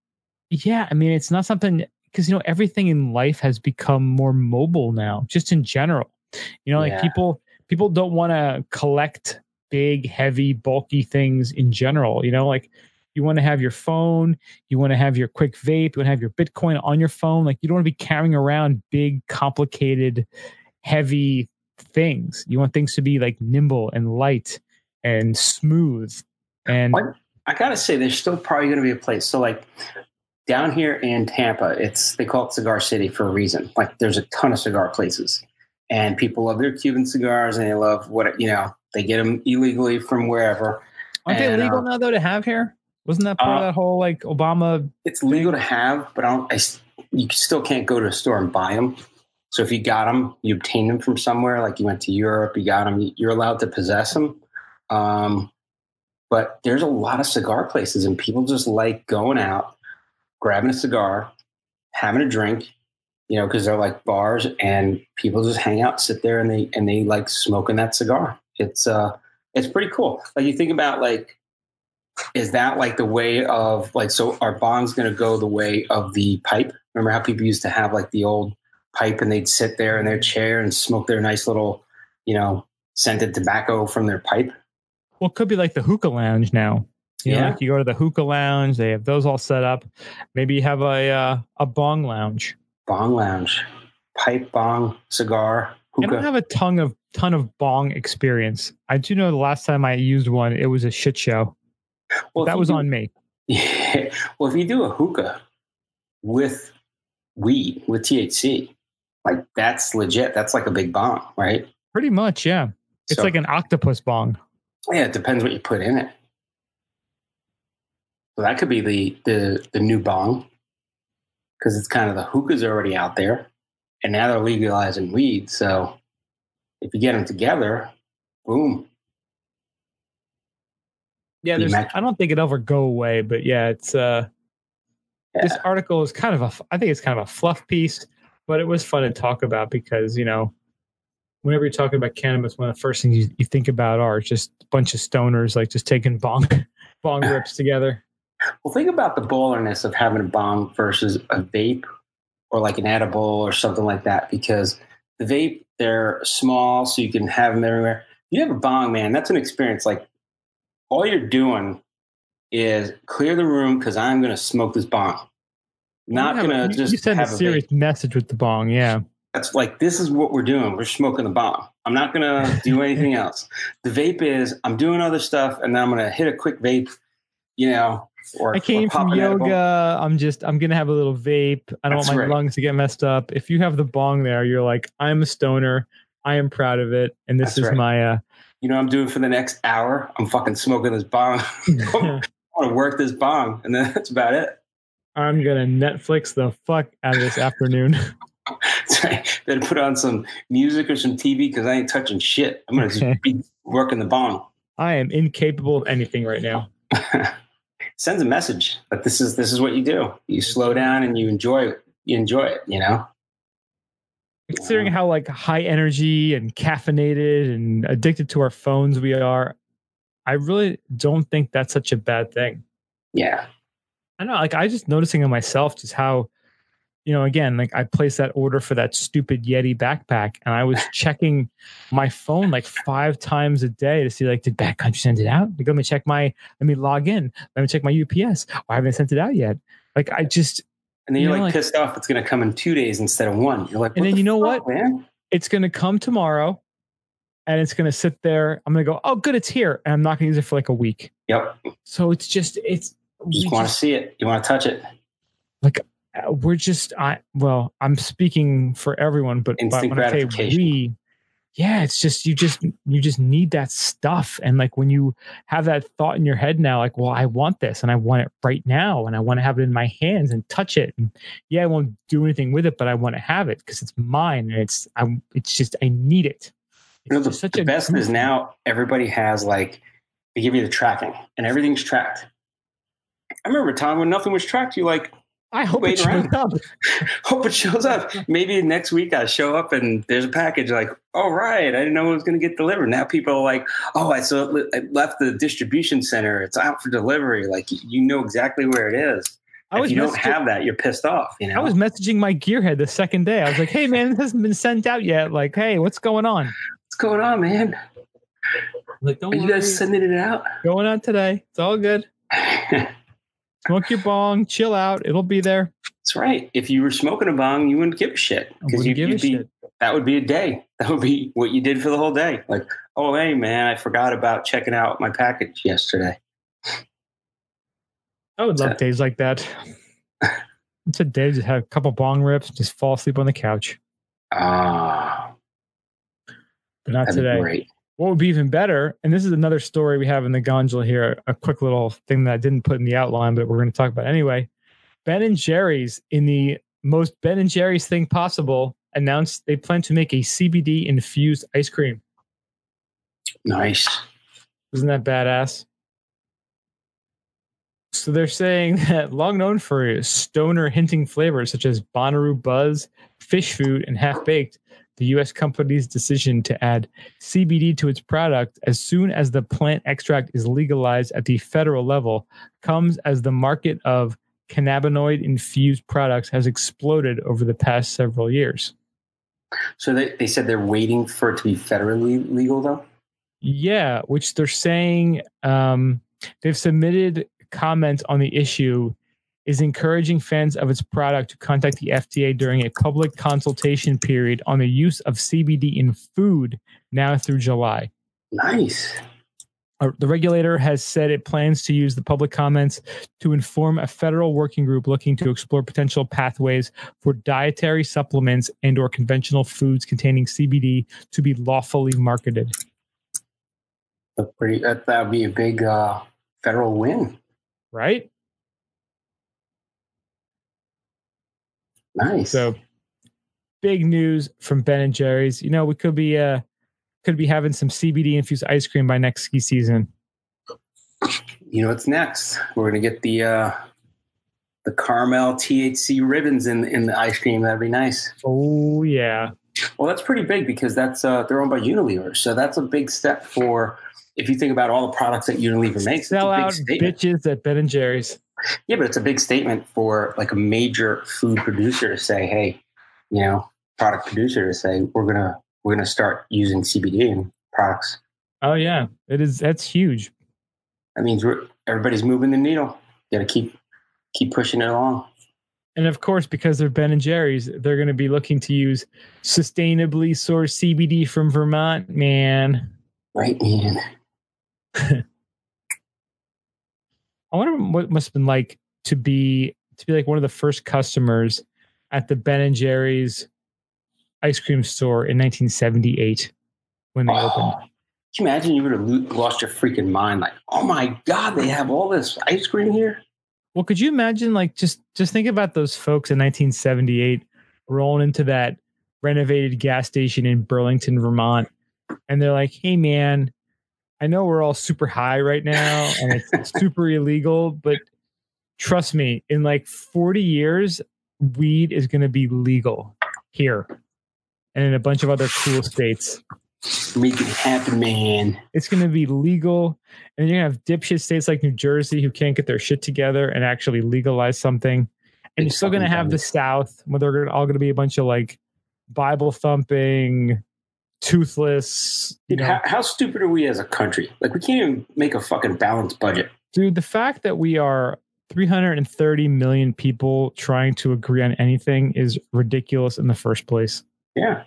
yeah, I mean, it's not something because, you know, everything in life has become more mobile now, just in general. You know, like yeah. people, people don't want to collect big, heavy, bulky things in general. You know, like you want to have your phone, you want to have your quick vape, you want to have your Bitcoin on your phone. Like you don't want to be carrying around big, complicated, heavy things. You want things to be like nimble and light and smooth. And I, I gotta say, there's still probably going to be a place. So like down here in Tampa, it's they call it Cigar City for a reason. Like there's a ton of cigar places, and people love their Cuban cigars, and they love what you know. They get them illegally from wherever. Aren't and, they legal uh, now though to have here? Wasn't that part uh, of that whole like Obama? It's legal to have, but I don't. I, you still can't go to a store and buy them. So if you got them, you obtained them from somewhere, like you went to Europe, you got them, you're allowed to possess them. Um, but there's a lot of cigar places, and people just like going out, grabbing a cigar, having a drink, you know, because they're like bars, and people just hang out, sit there, and they and they like smoking that cigar. It's uh, it's pretty cool. Like you think about like, is that like the way of like so? Are bond's going to go the way of the pipe? Remember how people used to have like the old pipe and they'd sit there in their chair and smoke their nice little, you know, scented tobacco from their pipe. Well, it could be like the hookah lounge now. You yeah. Know, like you go to the hookah lounge, they have those all set up. Maybe you have a uh, a bong lounge. Bong lounge, pipe, bong, cigar. Hookah. I don't have a ton of ton of bong experience. I do know the last time I used one, it was a shit show. Well, that was do, on me. Yeah. Well, if you do a hookah with weed with THC, like that's legit. That's like a big bong, right? Pretty much, yeah. It's so, like an octopus bong. Yeah, it depends what you put in it. So that could be the the the new bong. because it's kind of the hookah's already out there, and now they're legalizing weed. So if you get them together, boom. Yeah, there's, I don't think it'll ever go away, but yeah, it's uh, yeah. this article is kind of a, I think it's kind of a fluff piece, but it was fun to talk about because you know, whenever you're talking about cannabis, one of the first things you, you think about are just a bunch of stoners like just taking bong bong rips together. Well, think about the ballerness of having a bong versus a vape or like an edible or something like that because the vape they're small so you can have them everywhere. You have a bong man that's an experience like all you're doing is clear the room because i'm going to smoke this bong. Not going to just you send a serious a message with the bong yeah that's like this is what we're doing we're smoking the bong i'm not going to do anything else the vape is i'm doing other stuff and then i'm going to hit a quick vape you know or, I came from yoga. I'm just I'm gonna have a little vape. I don't That's want my right. lungs to get messed up. If you have the bong there, you're like, I'm a stoner. I am proud of it, and this That's is right. my. uh You know, I'm doing for the next hour. I'm fucking smoking this bong. I want to work this bong, and then that's about it. I'm gonna Netflix the fuck out of this afternoon. Then put on some music or some TV because I ain't touching shit. I'm gonna just be working the bong. I am incapable of anything right now sends a message that this is this is what you do. You slow down and you enjoy you enjoy it. You know. Considering how like high energy and caffeinated and addicted to our phones we are, I really don't think that's such a bad thing. Yeah. I know, like I just noticing on myself just how you know, again, like I placed that order for that stupid Yeti backpack and I was checking my phone like five times a day to see like, did Backcountry send it out? Like, let me check my, let me log in. Let me check my UPS. Why haven't they sent it out yet? Like, I just. And then you're you know, like, pissed off it's going to come in two days instead of one. You're like, and then the you know fuck, what? Man? It's going to come tomorrow and it's going to sit there. I'm going to go, oh, good, it's here. And I'm not going to use it for like a week. Yep. So it's just, it's. You just want to see it. You want to touch it. Like, Uh, we're just I well, I'm speaking for everyone, but, but when I say we, yeah, it's just you just you just need that stuff. And like when you have that thought in your head now, like, well, I want this and I want it right now, and I want to have it in my hands and touch it. And yeah, I won't do anything with it, but I want to have it because it's mine and it's I'm it's just I need it. You know, the, the best is now everybody has like they give you the tracking and everything's tracked. I remember Tom when nothing was tracked, you like I hope it shows up. hope it shows up. Maybe next week I show up and there's a package like, all right, I didn't know it was going to get delivered. Now people are like, oh, I saw it I left the distribution center. It's out for delivery. Like you know exactly where it is. I if you don't have that, you're pissed off. You know? I was messaging my gearhead the second day. I was like, hey man, this hasn't been sent out yet. Like, hey, what's going on? What's going on, man? Like, don't are worry. you guys sending it out? Going on today. It's all good. Smoke your bong, chill out. It'll be there. That's right. If you were smoking a bong, you wouldn't give a shit because you, would be. Shit. That would be a day. That would be what you did for the whole day. Like, oh hey man, I forgot about checking out my package yesterday. I would love days like that. it's a day to have a couple bong rips, just fall asleep on the couch. Ah, but not today what would be even better, and this is another story we have in the gondola here, a quick little thing that I didn't put in the outline, but we're going to talk about anyway. Ben and Jerry's, in the most Ben and Jerry's thing possible, announced they plan to make a CBD infused ice cream. Nice. Isn't that badass? So they're saying that long known for stoner hinting flavors such as Bonnaroo Buzz, Fish Food, and Half Baked, the U.S. company's decision to add CBD to its product as soon as the plant extract is legalized at the federal level comes as the market of cannabinoid infused products has exploded over the past several years. So they, they said they're waiting for it to be federally legal, though? Yeah, which they're saying um, they've submitted comments on the issue is encouraging fans of its product to contact the FDA during a public consultation period on the use of CBD in food now through July. Nice. Uh, the regulator has said it plans to use the public comments to inform a federal working group looking to explore potential pathways for dietary supplements and or conventional foods containing CBD to be lawfully marketed. Pretty, that would be a big uh, federal win. Right? Nice. So big news from Ben and Jerry's. You know, we could be uh could be having some CBD infused ice cream by next ski season. You know what's next? We're gonna get the uh the caramel THC ribbons in in the ice cream. That'd be nice. Oh yeah. Well, that's pretty big because that's uh, they're owned by Unilever, so that's a big step for. If you think about all the products that Unilever makes, Sell out it's a big statement. bitches at Ben and Jerry's. Yeah, but it's a big statement for like a major food producer to say, "Hey, you know, product producer to say we're gonna we're gonna start using CBD in products." Oh yeah. It is that's huge. That means we're, everybody's moving the needle. Got to keep keep pushing it along. And of course, because they're Ben and Jerry's, they're going to be looking to use sustainably sourced CBD from Vermont, man. Right, man. I wonder what it must have been like to be to be like one of the first customers at the Ben and Jerry's ice cream store in 1978 when they opened. Oh, can you imagine you would have lost your freaking mind? Like, oh my god, they have all this ice cream here. Well, could you imagine like just just think about those folks in 1978 rolling into that renovated gas station in Burlington, Vermont, and they're like, "Hey, man, I know we're all super high right now and it's super illegal, but trust me, in like 40 years, weed is going to be legal here and in a bunch of other cool states. Make it happen, man. It's going to be legal. And you're going to have dipshit states like New Jersey who can't get their shit together and actually legalize something. And you're still going to have the South where they're all going to be a bunch of like Bible thumping, toothless. You Dude, know, how, how stupid are we as a country? Like, we can't even make a fucking balanced budget. dude, the fact that we are 330 million people trying to agree on anything is ridiculous in the first place. Yeah.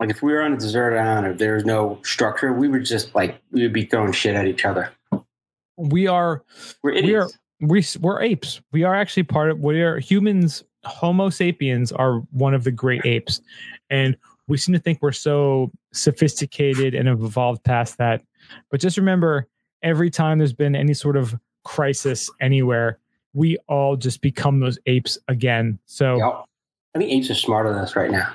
Like, if we were on a desert island, if there was no structure, we would just like we would be throwing shit at each other. We are We're we are idiots. we we're apes. We are actually part of we are humans. Homo sapiens are one of the great apes, and we seem to think we're so sophisticated and have evolved past that. But just remember, every time there's been any sort of crisis anywhere, we all just become those apes again. So Yep. I think apes are smarter than us right now.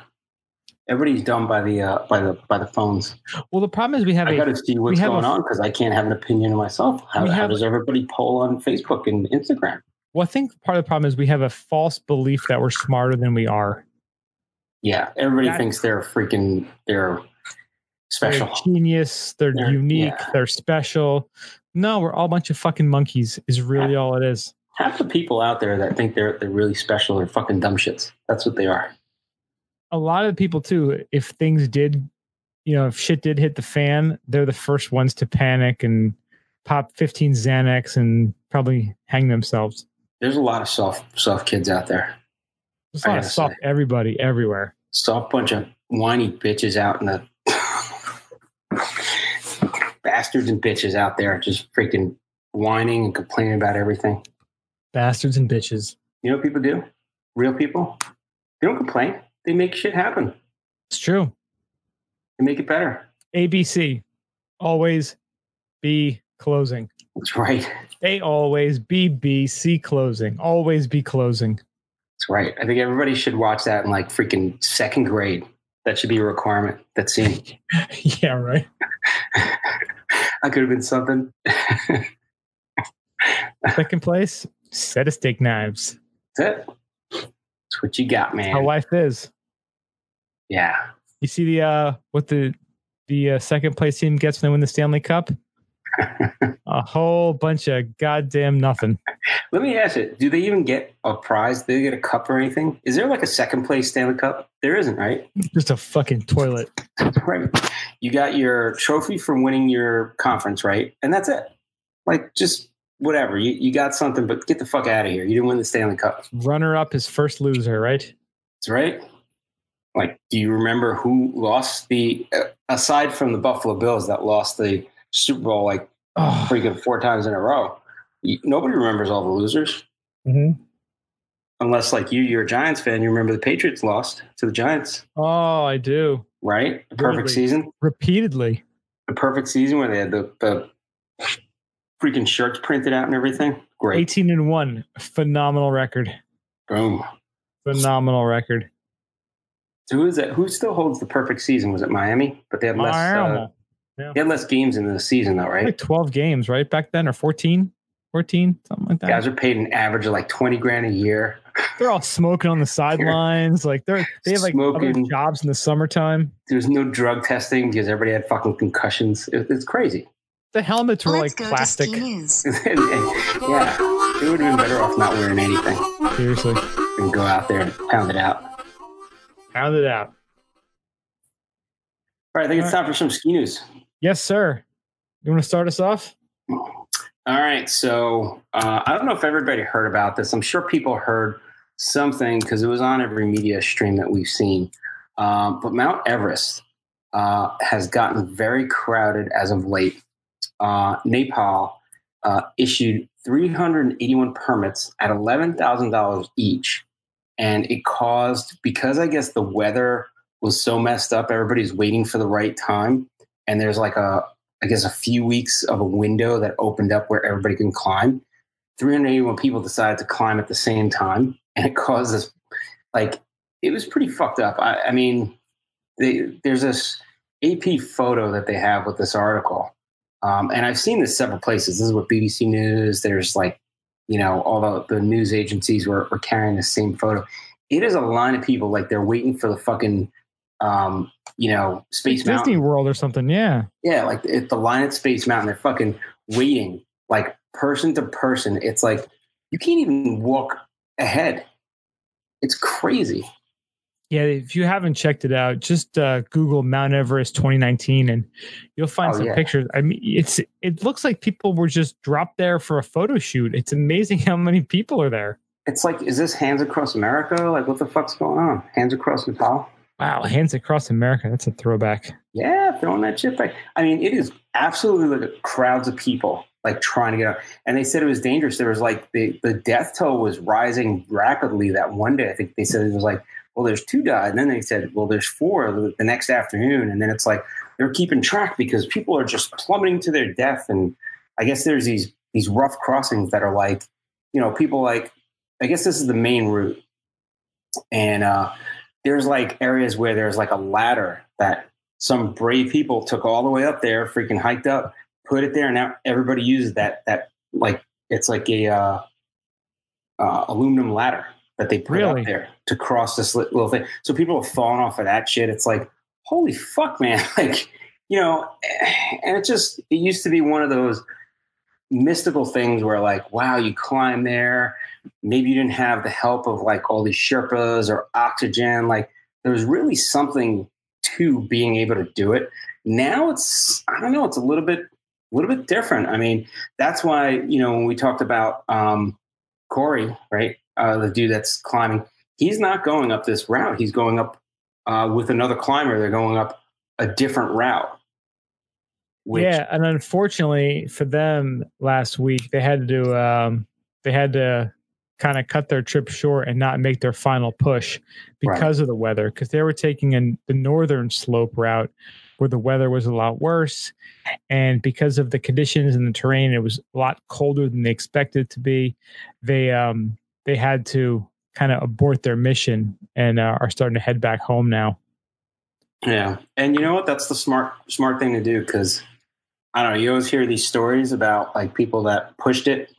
Everybody's dumb by the uh, by the by the phones. well, the problem is we have I a got to see what's have a- going on because I can't have an opinion myself. How, We how does everybody poll on Facebook and Instagram? Well, I think part of the problem is we have a false belief that we're smarter than we are. Yeah, everybody That- thinks they're freaking they're special. They're genius. They're, They're- unique. yeah. They're special. No, we're all a bunch of fucking monkeys. Is really all it is. Half the people out there that think they're they're really special are fucking dumb shits. That's what they are. A lot of people too. If things did, you know, if shit did hit the fan, they're the first ones to panic and pop 15 Xanax and probably hang themselves. There's a lot of soft soft kids out there. A I lot of everybody everywhere. Soft bunch of whiny bitches out in the bastards and bitches out there just freaking whining and complaining about everything. Bastards and bitches. You know what people do? Real people? They don't complain. They make shit happen. It's true. They make it better. ABC. Always be closing. That's right. They always be BC closing. Always be closing. That's right. I think everybody should watch that in like freaking second grade. That should be a requirement. That scene. yeah, right. I could have been something. Second place, set of steak knives. That's it. That's what you got, man. How life is. yeah. You see the uh what the the uh, second place team gets when they win the Stanley Cup? a whole bunch of goddamn nothing. Let me ask you: Do they even get a prize? Do they get a cup or anything? Is there like a second place Stanley Cup? There isn't, right? Just a fucking toilet. right. You got your trophy from winning your conference, right? And that's it. Like just whatever. You you got something, but get the fuck out of here. You didn't win the Stanley Cup. Runner up is first loser, right? That's right. Like, do you remember who lost the uh, aside from the Buffalo Bills that lost the Super Bowl like Oh, freaking four times in a row? Nobody remembers all the losers. mhm. Unless, like you, you're a Giants fan, you remember the Patriots lost to the Giants, oh I do. right? A perfect season. Repeatedly. The perfect season where they had the, the freaking shirts printed out and everything. Great. 18 and 1. Phenomenal record. Boom. Phenomenal record. So who is that? Who still holds the perfect season? Was it Miami? But they had less. Uh, Yeah. they had less games in the season, though, right? Like 12 games, right? Back then, or 14, 14, something like that. Guys are paid an average of like twenty grand a year. They're all smoking on the sidelines. Like they're they have like other Smoking. jobs in the summertime. There's no drug testing because everybody had fucking concussions. It, it's crazy. The helmets were Let's like plastic. to ski news. And- and- yeah, they would have been better off not wearing anything Seriously, and go out there and pound it out. pound it out. All right, I think it's time for some ski news. Yes, sir. You want to start us off? All right, so uh, I don't know if everybody heard about this. I'm sure people heard something because it was on every media stream that we've seen. Um, but Mount Everest uh, has gotten very crowded as of late. Uh, Nepal uh, issued 381 permits at $11,000 each. And it caused, because I guess the weather was so messed up, everybody's waiting for the right time. And there's like a, I guess, a few weeks of a window that opened up where everybody can climb. 381 people decided to climb at the same time, and it caused this, like, it was pretty fucked up. I, I mean, they, there's this AP photo that they have with this article, um, and I've seen this several places. This is what BBC News. There's like, you know, all the, the news agencies were, were carrying the same photo. It is a line of people like they're waiting for the fucking, um, you know, Space Disney Mountain. World or something. Yeah. Yeah, like at the line at Space Mountain, they're fucking waiting, like person to person. It's like you can't even walk ahead. It's crazy. Yeah. If you haven't checked it out, just uh, Google Mount Everest 2019 and you'll find Oh, some yeah. pictures. I mean, it's it looks like people were just dropped there for a photo shoot. It's amazing how many people are there. It's like, is this Hands Across America? Like, what the fuck's going on? Hands Across Nepal? Wow, hands across America. That's a throwback. Yeah, throwing that shit back. I mean, it is absolutely like crowds of people like trying to get out. And they said it was dangerous. There was like the, the death toll was rising rapidly that one day. I think they said it was like, well, there's two died. And then they said, well, there's four the, the next afternoon. And then it's like they're keeping track because people are just plummeting to their death. And I guess there's these these rough crossings that are like, you know, people like, I guess this is the main route. And uh, there's like areas where there's like a ladder that some brave people took all the way up there, freaking hiked up, put it there, and now everybody uses that that like it's like a uh, uh, aluminum ladder that they put Really? up there to cross this little thing. So people have fallen off of that shit. It's like holy fuck, man! Like you know, and it just it used to be one of those mystical things where like wow you climb there. Maybe you didn't have the help of like all these sherpas or oxygen. Like there was really something to being able to do it. Now it's i don't know it's a little bit a little bit different. I mean that's why you know when we talked about um corey right uh the dude that's climbing he's not going up this route. He's going up uh with another climber. They're going up a different route which yeah, and unfortunately for them, last week they had to um, they had to kind of cut their trip short and not make their final push because of the weather. Because they were taking an, the northern slope route where the weather was a lot worse, and because of the conditions and the terrain, it was a lot colder than they expected it to be. They um, they had to kind of abort their mission and uh, are starting to head back home now. Yeah, and you know what? That's the smart smart thing to do because I don't know. You always hear these stories about like people that pushed it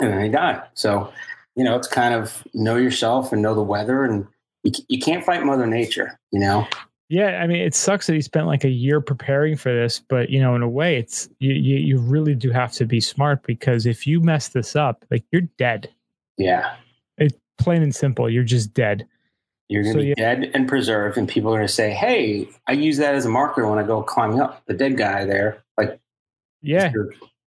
and then they die. So you know, it's kind of know yourself and know the weather, and you, you can't fight Mother Nature. You know, Yeah, I mean, it sucks that he spent like a year preparing for this, but you know, in a way, it's you you, you really do have to be smart because if you mess this up, like you're dead. yeah, It's plain and simple. You're just dead. You're going to So, be yeah. dead and preserved, and people are going to say, "Hey, I use that as a marker when I go climbing up." The dead guy there, like Yeah, Mr.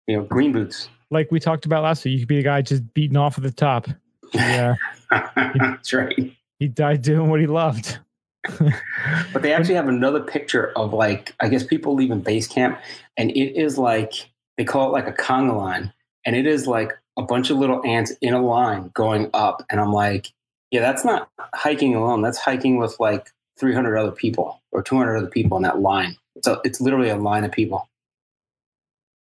you know, green boots. like we talked about last week, you could be the guy just beating off at the top. Yeah, uh, That's right. he died doing what he loved. But they actually have another picture of like I guess people leaving base camp, and it is like they call it like a conga line, and it is like a bunch of little ants in a line going up, and I'm like, yeah, that's not hiking alone. That's hiking with like 300 other people or 200 other people in that line. So it's literally a line of people.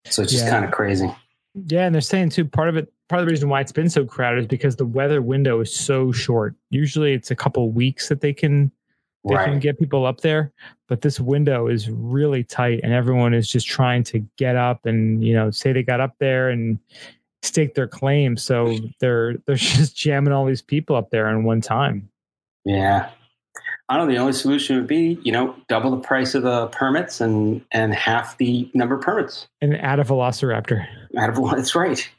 So it's just Yeah. kind of crazy. Yeah, and they're saying too part of it part of the reason why it's been so crowded is because the weather window is so short. Usually it's a couple weeks that they can they right. can get people up there, but this window is really tight and everyone is just trying to get up and, you know, say they got up there and stake their claim. So they're they're just jamming all these people up there in one time. Yeah. I don't know. The only solution would be, you know, double the price of the permits and and half the number of permits. And add a velociraptor. Add a that's right.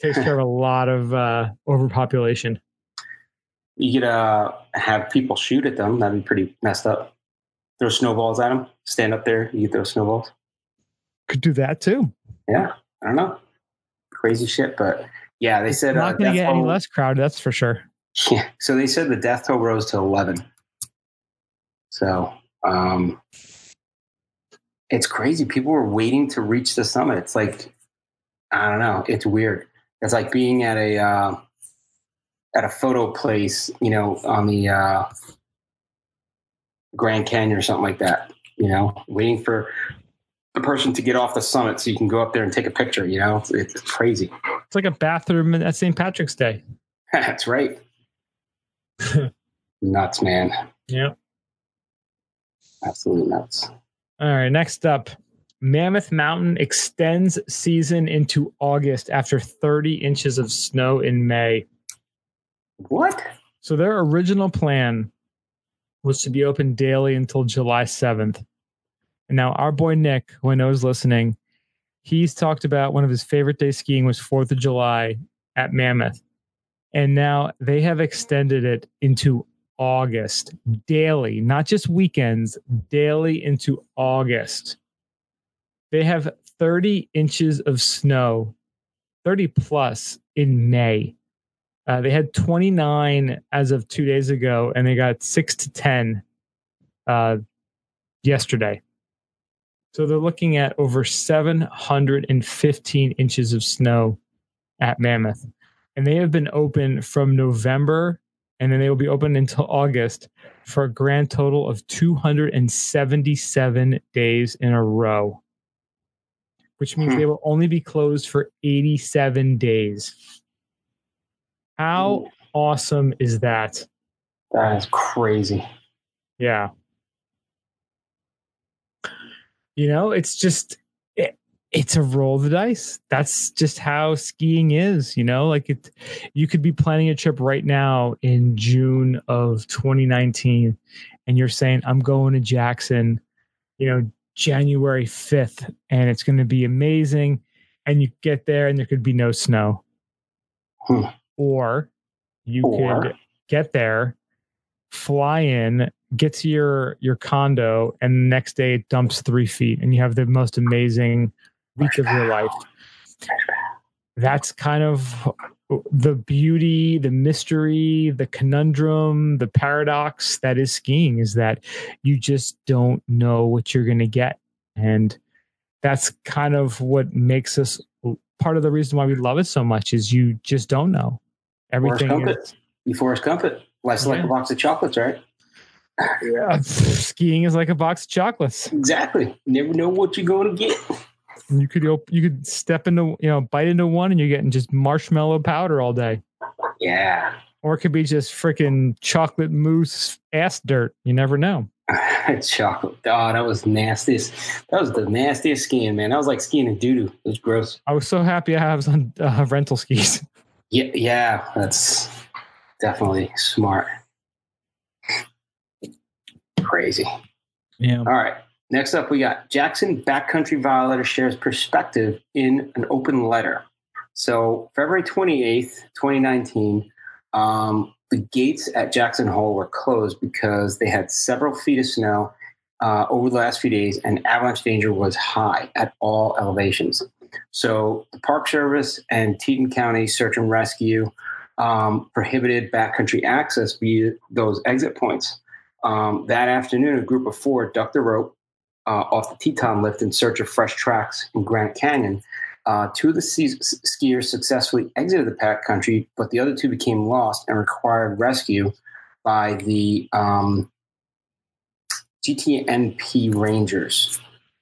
Takes care of a lot of uh, overpopulation. You could uh, have people shoot at them. That'd be pretty messed up. Throw snowballs at them. Stand up there. You throw snowballs. Could do that too. Yeah, I don't know. Crazy shit, but yeah, they said not uh, going to get toll, any less crowded. That's for sure. Yeah. So they said the death toll rose to eleven. So um, it's crazy. People were waiting to reach the summit. It's like I don't know. It's weird. It's like being at a uh, at a photo place, you know, on the uh, Grand Canyon or something like that. You know, waiting for the person to get off the summit so you can go up there and take a picture. You know, it's, it's crazy. It's like a bathroom at St. Patrick's Day. That's right. nuts, man. Yeah. Absolutely nuts. All right. Next up, Mammoth Mountain extends season into August after 30 inches of snow in May. What? So their original plan was to be open daily until July 7th. And now our boy Nick, who I know is listening, he's talked about one of his favorite days skiing was 4th of July at Mammoth. And now they have extended it into August daily, not just weekends, daily into August. They have 30 inches of snow, 30 plus in May. Uh, they had 29 as of two days ago, and they got six to 10 uh, yesterday. So they're looking at over 715 inches of snow at Mammoth. And they have been open from November, and then they will be open until August for a grand total of 277 days in a row, which means hmm. they will only be closed for 87 days. How awesome is that? That is crazy. Yeah. You know, it's just it, it's a roll of the dice. That's just how skiing is, you know? Like it you could be planning a trip right now in June of 2019 and you're saying I'm going to Jackson, you know, January 5th and it's going to be amazing and you get there and there could be no snow. Hmm or you or. could get there, fly in, get to your your condo, and the next day it dumps three feet, and you have the most amazing week of your life. That's kind of the beauty, the mystery, the conundrum, the paradox that is skiing is that you just don't know what you're going to get. And that's kind of what makes us part of the reason why we love it so much is you just don't know. Everything Forrest is, you Forrest Comfort. Life's yeah. like a box of chocolates, right? Yeah, skiing is like a box of chocolates. Exactly. You never know what you're going to get. You could you could step into you know bite into one and you're getting just marshmallow powder all day. Yeah. Or it could be just freaking chocolate mousse ass dirt. You never know. chocolate. Oh, that was nastiest. That was the nastiest skiing, man. That was like skiing in doo doo. It was gross. I was so happy I was on uh, rental skis. Yeah, yeah, that's definitely smart. Crazy. Yeah. All right. Next up, we got Jackson Backcountry Violator shares perspective in an open letter. So, February 28th, 2019, um, the gates at Jackson Hole were closed because they had several feet of snow uh, over the last few days, and avalanche danger was high at all elevations. So the Park Service and Teton County Search and Rescue um, prohibited backcountry access via those exit points. Um, that afternoon, a group of four ducked the rope uh, off the Teton lift in search of fresh tracks in Granite Canyon. Uh, two of the skiers successfully exited the backcountry, but the other two became lost and required rescue by the um, GTNP Rangers.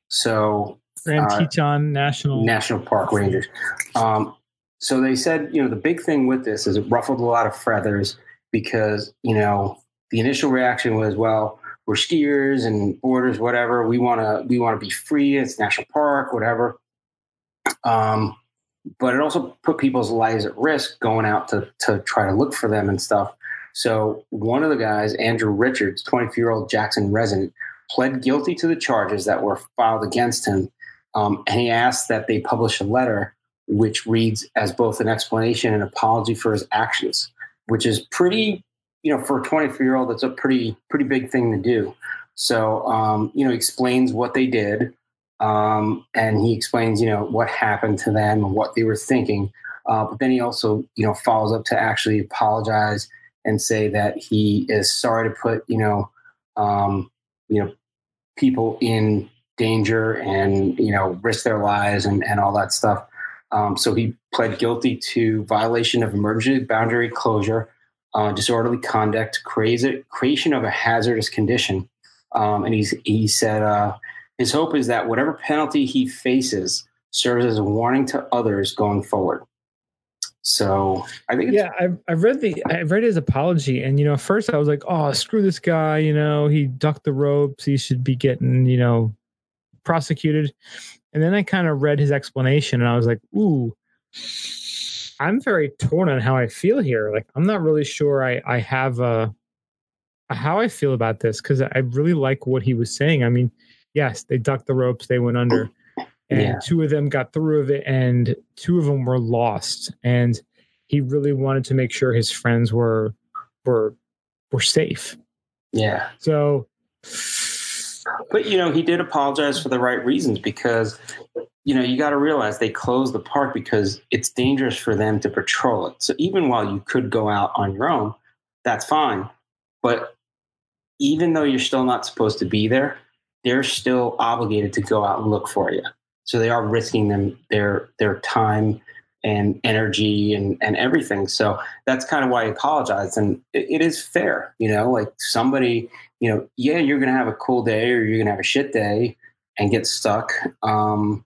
So Grand uh, Teton National National Park Rangers. Um, so they said, you know, the big thing with this is it ruffled a lot of feathers because you know the initial reaction was, well, we're skiers and boarders, whatever. We want to we want to be free. It's national park, whatever. Um, but it also put people's lives at risk going out to to try to look for them and stuff. So one of the guys, Andrew Richards, 24 year old Jackson resident, pled guilty to the charges that were filed against him, um, and he asked that they publish a letter which reads as both an explanation and apology for his actions, which is pretty, you know, for a 24 year old, that's a pretty pretty big thing to do. So, um, you know, explains what they did, um, and he explains, you know, what happened to them and what they were thinking. Uh, but then he also, you know, follows up to actually apologize and say that he is sorry to put, you know, um, you know, people in danger and you know risk their lives and, and all that stuff. Um, so he pled guilty to violation of emergency boundary closure, uh, disorderly conduct, creation of a hazardous condition, um, and he's he said uh, his hope is that whatever penalty he faces serves as a warning to others going forward. So I think yeah, I've I've read the I've read his apology, and you know, first I was like, oh, screw this guy, you know, he ducked the ropes, he should be getting you know prosecuted, and then I kind of read his explanation, and I was like, ooh. I'm very torn on how I feel here. Like I'm not really sure I I have a, how I feel about this because I really like what he was saying. I mean, yes, they ducked the ropes, they went under and yeah. two of them got through of it and two of them were lost and he really wanted to make sure his friends were were were safe yeah so but you know he did apologize for the right reasons because you know you got to realize they closed the park because it's dangerous for them to patrol it so even while you could go out on your own that's fine but even though you're still not supposed to be there they're still obligated to go out and look for you so they are risking them their their time and energy and and everything. So that's kind of why I apologize. And it, it is fair, you know, like somebody, you know, yeah, you're gonna have a cool day or you're gonna have a shit day and get stuck. Um,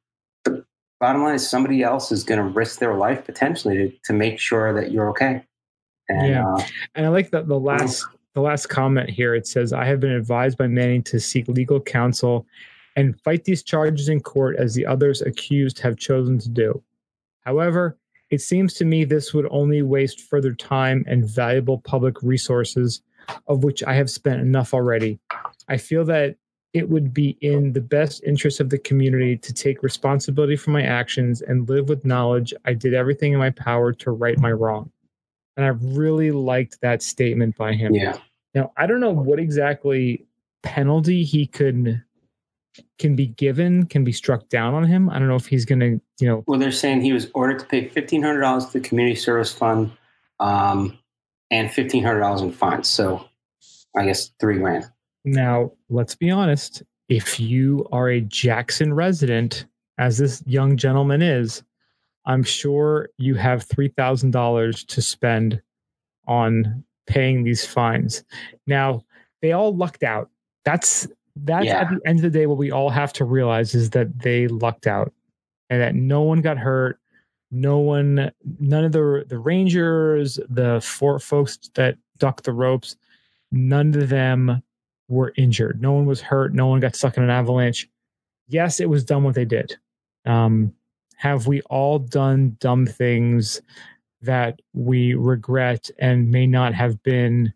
bottom line is somebody else is gonna risk their life potentially to, to make sure that you're okay. And, yeah, uh, and I like that the last the last comment here. It says, "I have been advised by Manning to seek legal counsel and fight these charges in court as the others accused have chosen to do. However, it seems to me this would only waste further time and valuable public resources, of which I have spent enough already. I feel that it would be in the best interest of the community to take responsibility for my actions and live with knowledge I did everything in my power to right my wrong. And I really liked that statement by him. Yeah. Now, I don't know what exactly penalty he could can be given, can be struck down on him. I don't know if he's going to, you know. Well, they're saying he was ordered to pay fifteen hundred dollars to the community service fund, um, and fifteen hundred dollars in fines. So, I guess three grand. Now, let's be honest. If you are a Jackson resident, as this young gentleman is, I'm sure you have three thousand dollars to spend on paying these fines. Now, they all lucked out. That's that's yeah. at the end of the day what we all have to realize is that they lucked out and that no one got hurt no one none of the the rangers the four folks that ducked the ropes none of them were injured no one was hurt no one got stuck in an avalanche yes it was dumb what they did um, have we all done dumb things that we regret and may not have been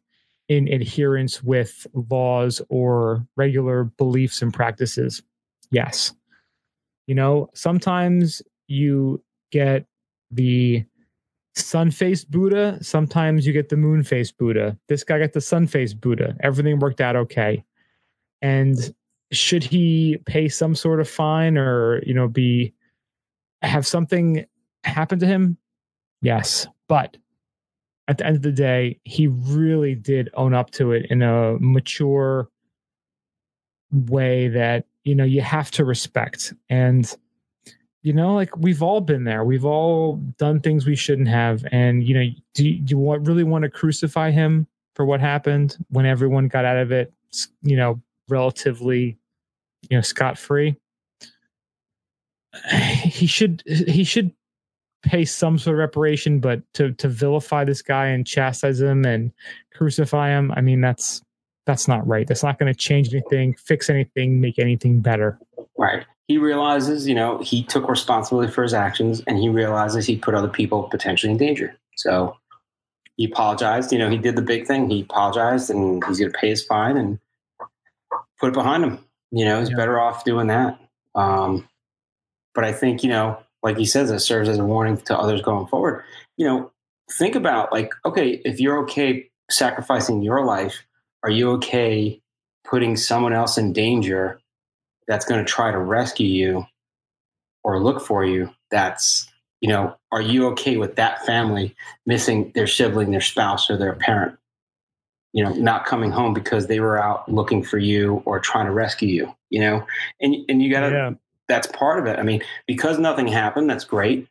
in adherence with laws or regular beliefs and practices? Yes. You know, sometimes you get the sun faced Buddha, sometimes you get the moon faced Buddha. This guy got the sun faced Buddha. Everything worked out okay. And should he pay some sort of fine or, you know, be have something happen to him? Yes. But at the end of the day, he really did own up to it in a mature way that, you know, you have to respect. And, you know, like we've all been there. We've all done things we shouldn't have. And, you know, do you, do you want, really want to crucify him for what happened when everyone got out of it, you know, relatively, you know, scot free? he should he should pay some sort of reparation, but to to vilify this guy and chastise him and crucify him, I mean that's that's not right. That's not going to change anything, fix anything, make anything better. Right. He realizes, you know, he took responsibility for his actions and he realizes he put other people potentially in danger. So he apologized. You know, he did the big thing. He apologized and he's going to pay his fine and put it behind him. You know, he's yeah. better off doing that. Um, but I think, you know, like he says, it serves as a warning to others going forward. You know, think about like, okay, if you're okay sacrificing your life, are you okay putting someone else in danger that's going to try to rescue you or look for you? That's, you know, are you okay with that family missing their sibling, their spouse, or their parent? You know, not coming home because they were out looking for you or trying to rescue you. You know, and and you got to yeah that's part of it. I mean, because nothing happened, that's great.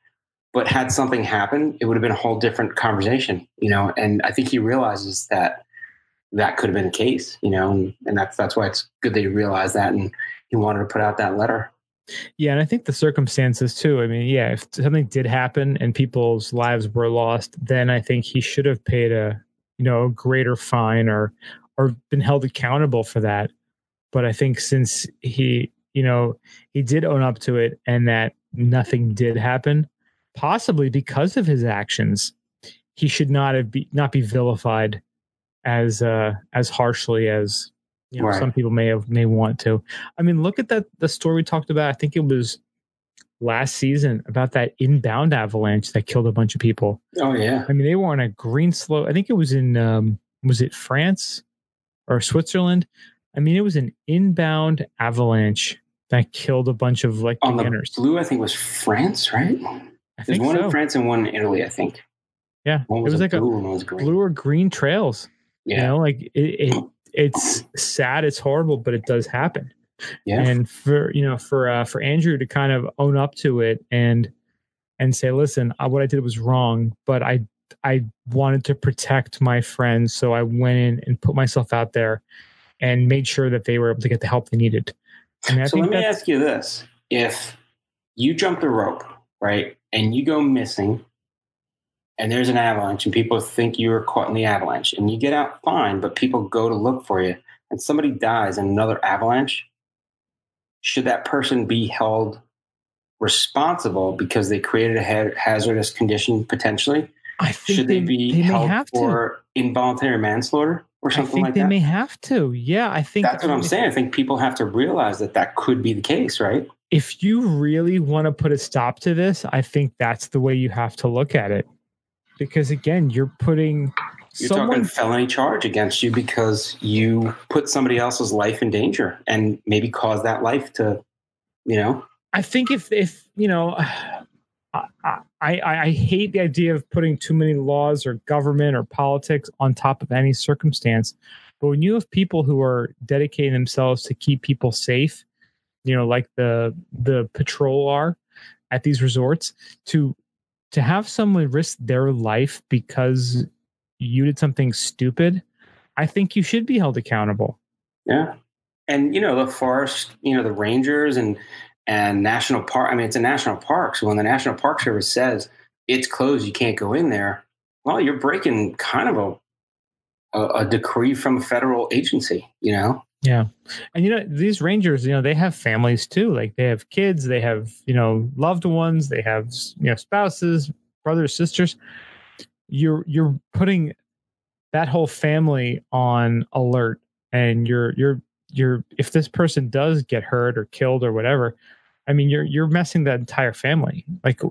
But had something happened, it would have been a whole different conversation, you know. And I think he realizes that that could have been the case, you know, and, and that's that's why it's good that he realized that and he wanted to put out that letter. Yeah, and I think the circumstances too. I mean, yeah, if something did happen and people's lives were lost, then I think he should have paid a you know greater fine or or been held accountable for that. But I think since he you know, he did own up to it and that nothing did happen, possibly because of his actions. He should not have be not be vilified as uh as harshly as you know right. some people may have may want to. I mean, look at that the story we talked about. I think it was last season about that inbound avalanche that killed a bunch of people. Oh yeah. I mean, they were on a green slope. I think it was in um was it France or Switzerland? I mean, it was an inbound avalanche that killed a bunch of like on beginners. the blue. I think was France, right? I There's one so. in France and one in Italy. I think. Yeah, was it was like blue, a blue or green trails. Yeah, you know, like it, it it's sad, it's horrible, but it does happen. Yeah, and for you know, for uh, for Andrew to kind of own up to it and and say, listen, uh, what I did was wrong, but I I wanted to protect my friends, so I went in and put myself out there and made sure that they were able to get the help they needed. I mean, I so let me ask you this: If you jump the rope, right, and you go missing, and there's an avalanche, and people think you were caught in the avalanche, and you get out fine, but people go to look for you, and somebody dies in another avalanche, should that person be held responsible because they created a hazardous condition potentially? I think should they, they be they held for involuntary manslaughter? or something I think like they that? may have to. Yeah, I think that's what I'm saying. I think people have to realize that that could be the case, right? If you really want to put a stop to this, I think that's the way you have to look at it. Because again, you're putting you're someone, talking felony charge against you because you put somebody else's life in danger and maybe cause that life to, you know. I think if if you know I, I, I hate the idea of putting too many laws or government or politics on top of any circumstance. But when you have people who are dedicating themselves to keep people safe, you know, like the the patrol are at these resorts, to to have someone risk their life because you did something stupid, I think you should be held accountable. Yeah. And you know, the forest, you know, the rangers and and national park. I mean, it's a national park. So when the National Park Service says it's closed, you can't go in there. Well, you're breaking kind of a, a, a decree from a federal agency, you know? Yeah. And, you know, these rangers, you know, they have families too. Like they have kids, they have, you know, loved ones, they have, you know, spouses, brothers, sisters. You're, you're putting that whole family on alert and you're, you're, you're, if this person does get hurt or killed or whatever, I mean, you're you're messing that entire family. Like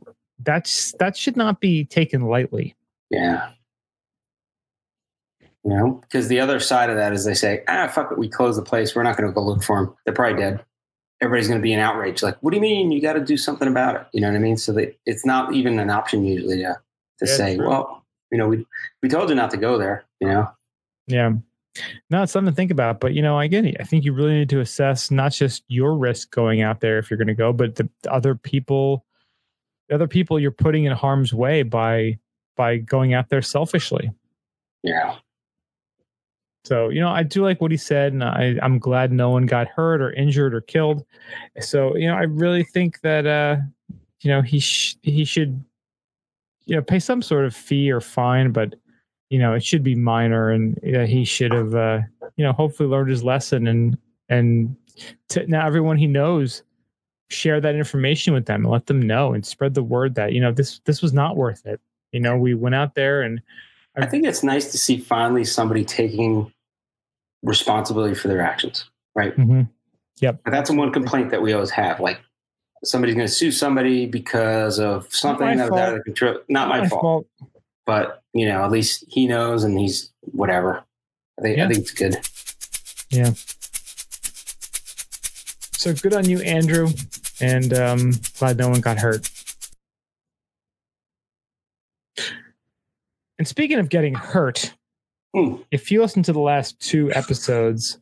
that's that should not be taken lightly. Yeah. You know, because the other side of that is they say, ah, fuck it, we close the place. We're not going to go look for them. They're probably dead. Everybody's going to be in outrage. Like, what do you mean? You got to do something about it. You know what I mean? So that it's not even an option usually to to yeah, say, well, you know, we we told you not to go there. You know. Yeah. No, it's something to think about. But you know, again, I think you really need to assess not just your risk going out there if you're going to go, but the, the other people, the other people you're putting in harm's way by by going out there selfishly. Yeah. So, you know, I do like what he said, and I, I'm glad no one got hurt or injured or killed. So, you know, I really think that, uh, you know, he sh- he should, you know, pay some sort of fee or fine, but, you know, it should be minor, and he should have, uh, you know, hopefully learned his lesson and and to, now everyone he knows share that information with them and let them know and spread the word that you know this this was not worth it you know we went out there and I think it's nice to see finally somebody taking responsibility for their actions, right? Mm-hmm. Yep. And that's one complaint that we always have. Like somebody's going to sue somebody because of something that was out of control. Not, not my, my fault. fault. But you know, at least he knows, and he's whatever. I think, yeah. I think it's good. Yeah. So good on you, Andrew, and um, glad no one got hurt. And speaking of getting hurt, mm. if you listen to the last two episodes,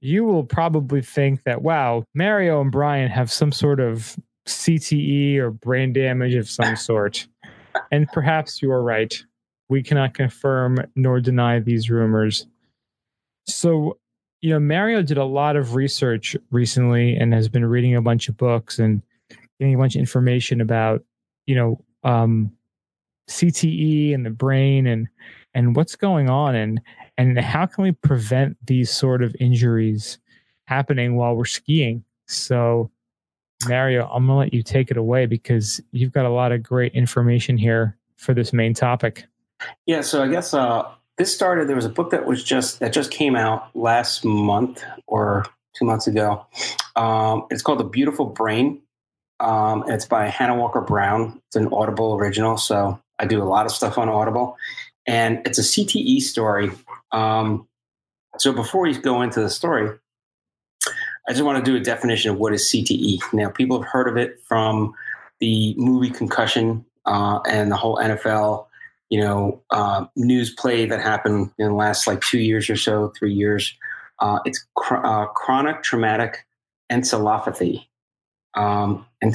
you will probably think that, wow, Mario and Brian have some sort of CTE or brain damage of some sort. and perhaps you are right. We cannot confirm nor deny these rumors. So, you know, Mario did a lot of research recently and has been reading a bunch of books and getting a bunch of information about, you know, um, CTE and the brain and and what's going on and and how can we prevent these sort of injuries happening while we're skiing? So Mario, I'm gonna let you take it away because you've got a lot of great information here for this main topic. Yeah, so I guess uh, this started. There was a book that was just that just came out last month or two months ago. Um, it's called The Beautiful Brain. Um, it's by Hannah Walker Brown. It's an Audible original, so I do a lot of stuff on Audible, and it's a CTE story. Um, so before we go into the story, I just want to do a definition of what is CTE. Now, people have heard of it from the movie Concussion uh, and the whole NFL, you know, uh, news play that happened in the last like two years or so, three years. Uh, it's cr- uh, chronic traumatic encephalopathy. Um, and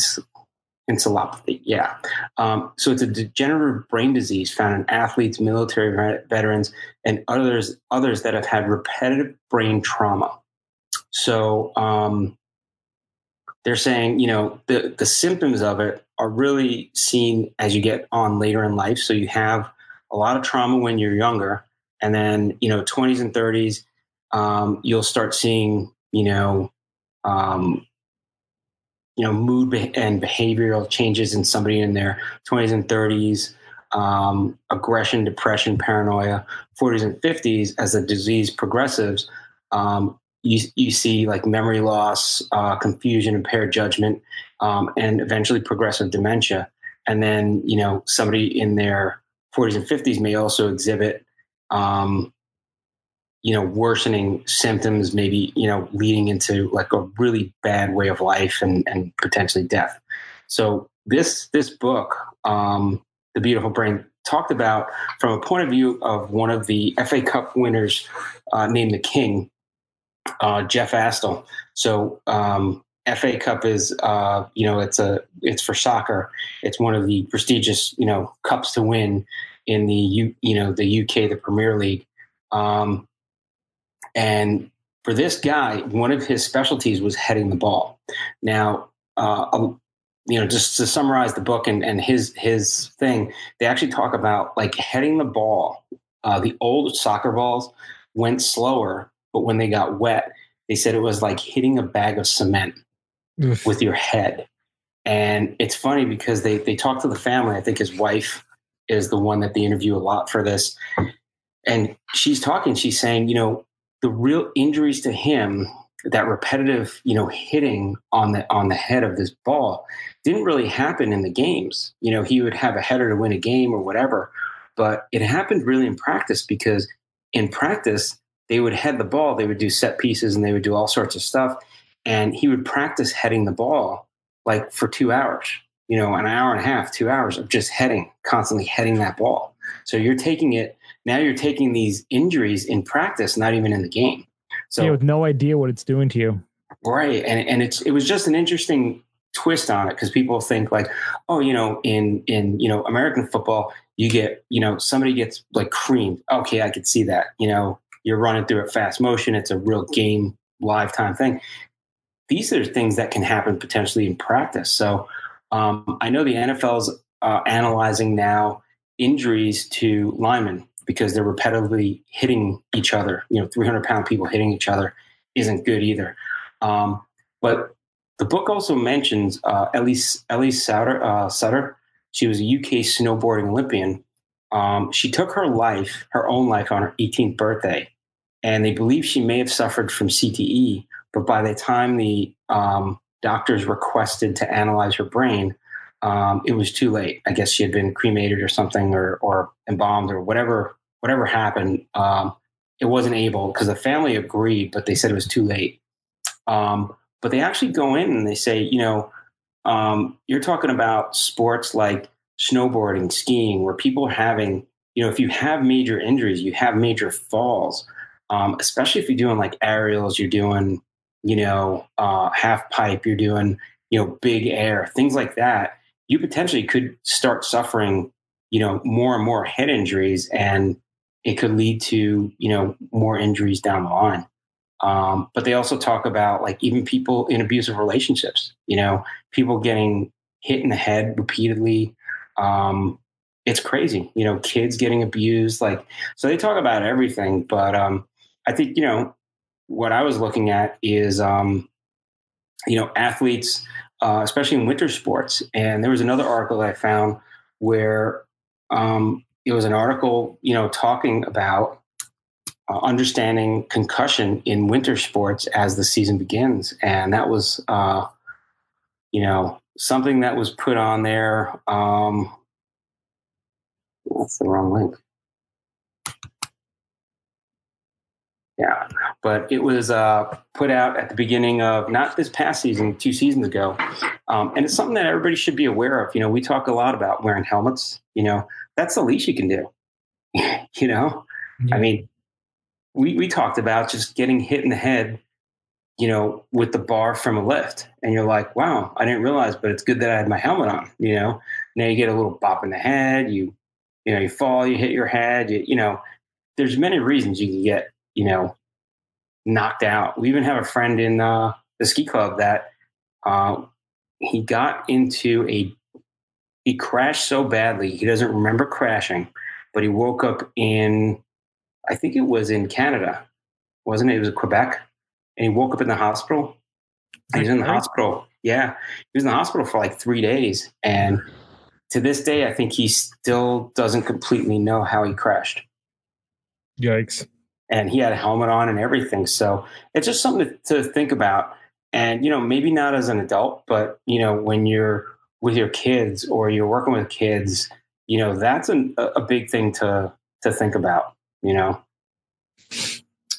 encephalopathy. Yeah. Um, so it's a degenerative brain disease found in athletes, military veterans, and others others that have had repetitive brain trauma. So um, they're saying, you know, the the symptoms of it are really seen as you get on later in life. So you have a lot of trauma when you're younger, and then you know, 20s and 30s, um, you'll start seeing, you know. Um, you know mood and behavioral changes in somebody in their 20s and 30s um, aggression depression paranoia 40s and 50s as the disease progresses um, you, you see like memory loss uh, confusion impaired judgment um, and eventually progressive dementia. And then you know somebody in their 40s and 50s may also exhibit um, you know worsening symptoms maybe you know leading into like a really bad way of life and and potentially death so this this book um the beautiful brain talked about from a point of view of one of the fa cup winners uh, named the king uh, jeff astle so um FA Cup is, uh, you know, it's a it's for soccer. It's one of the prestigious, you know, cups to win in the U, you know, the UK, the Premier League. Um, and for this guy, one of his specialties was heading the ball. Now, uh, you know, just to summarize the book and, and his his thing, they actually talk about like heading the ball. Uh, the old soccer balls went slower, but when they got wet, they said it was like hitting a bag of cement Oof. with your head. And it's funny because they they talk to the family. I think his wife is the one that they interview a lot for this. And she's talking, she's saying, you know, the real injuries to him that repetitive you know hitting on the on the head of this ball didn't really happen in the games. You know he would have a header to win a game or whatever but it happened really in practice because in practice they would head the ball they would do set pieces and they would do all sorts of stuff and he would practice heading the ball like for two hours you know an hour and a half two hours of just heading constantly heading that ball. So you're taking it now you're taking these injuries in practice, not even in the game. So yeah, with no idea what it's doing to you. Right. And and it's it was just an interesting twist on it because people think like, oh, you know, in in you know American football, you get you know somebody gets like creamed. Okay, I could see that. You know, you're running through it fast motion. It's a real game live time thing. These are things that can happen potentially in practice. So um, I know the NFL's uh, analyzing now injuries to linemen because they're repetitively hitting each other. You know, 300 pound people hitting each other isn't good either. Um, but the book also mentions uh, Elise Elise Soutter, uh, Soutter. She was a UK snowboarding Olympian. Um, she took her life, her own life, on her 18th birthday, and they believe she may have suffered from CTE. But by the time the um, doctors requested to analyze her brain, um, it was too late. I guess she had been cremated or something, or or embalmed, or whatever whatever happened. Um, it wasn't able because the family agreed, but they said it was too late. Um, but they actually go in and they say, you know, um, you're talking about sports like snowboarding, skiing, where people are having, you know, if you have major injuries, you have major falls, um, especially if you're doing like aerials, you're doing, you know, uh, half pipe, you're doing, you know, big air, things like that. You potentially could start suffering, you know, more and more head injuries, and it could lead to, you know, more injuries down the line. Um, but they also talk about like even people in abusive relationships, you know, people getting hit in the head repeatedly. Um, it's crazy, you know, kids getting abused. Like, so they talk about everything. But um, I think, you know, what I was looking at is, um, you know, athletes, uh, especially in winter sports. And there was another article that I found where um, it was an article, you know, talking about uh, understanding concussion in winter sports as the season begins, and that was, uh, you know, something that was put on there. Um, that's the wrong link. Yeah, but it was uh, put out at the beginning of not this past season, two seasons ago, um, and it's something that everybody should be aware of. You know, we talk a lot about wearing helmets. You know, that's the least you can do. you know, yeah. I mean, we, we talked about just getting hit in the head, you know, with the bar from a lift. And you're like, wow, I didn't realize, but it's good that I had my helmet on, you know. Now you get a little bop in the head, you you know, you fall, you hit your head, you, you know, there's many reasons you can get, you know, knocked out. We even have a friend in uh, the ski club that uh, he got into a he crashed so badly he doesn't remember crashing, but he woke up in I think it was in Canada, wasn't it? It was Quebec, and he woke up in the hospital. He was in the hospital. Yeah, he was in the hospital for like three days, and to this day, I think he still doesn't completely know how he crashed. Yikes! And he had a helmet on and everything, so it's just something to, to think about. And you know, maybe not as an adult, but you know, when you're with your kids or you're working with kids, you know, that's an, a big thing to to think about you know?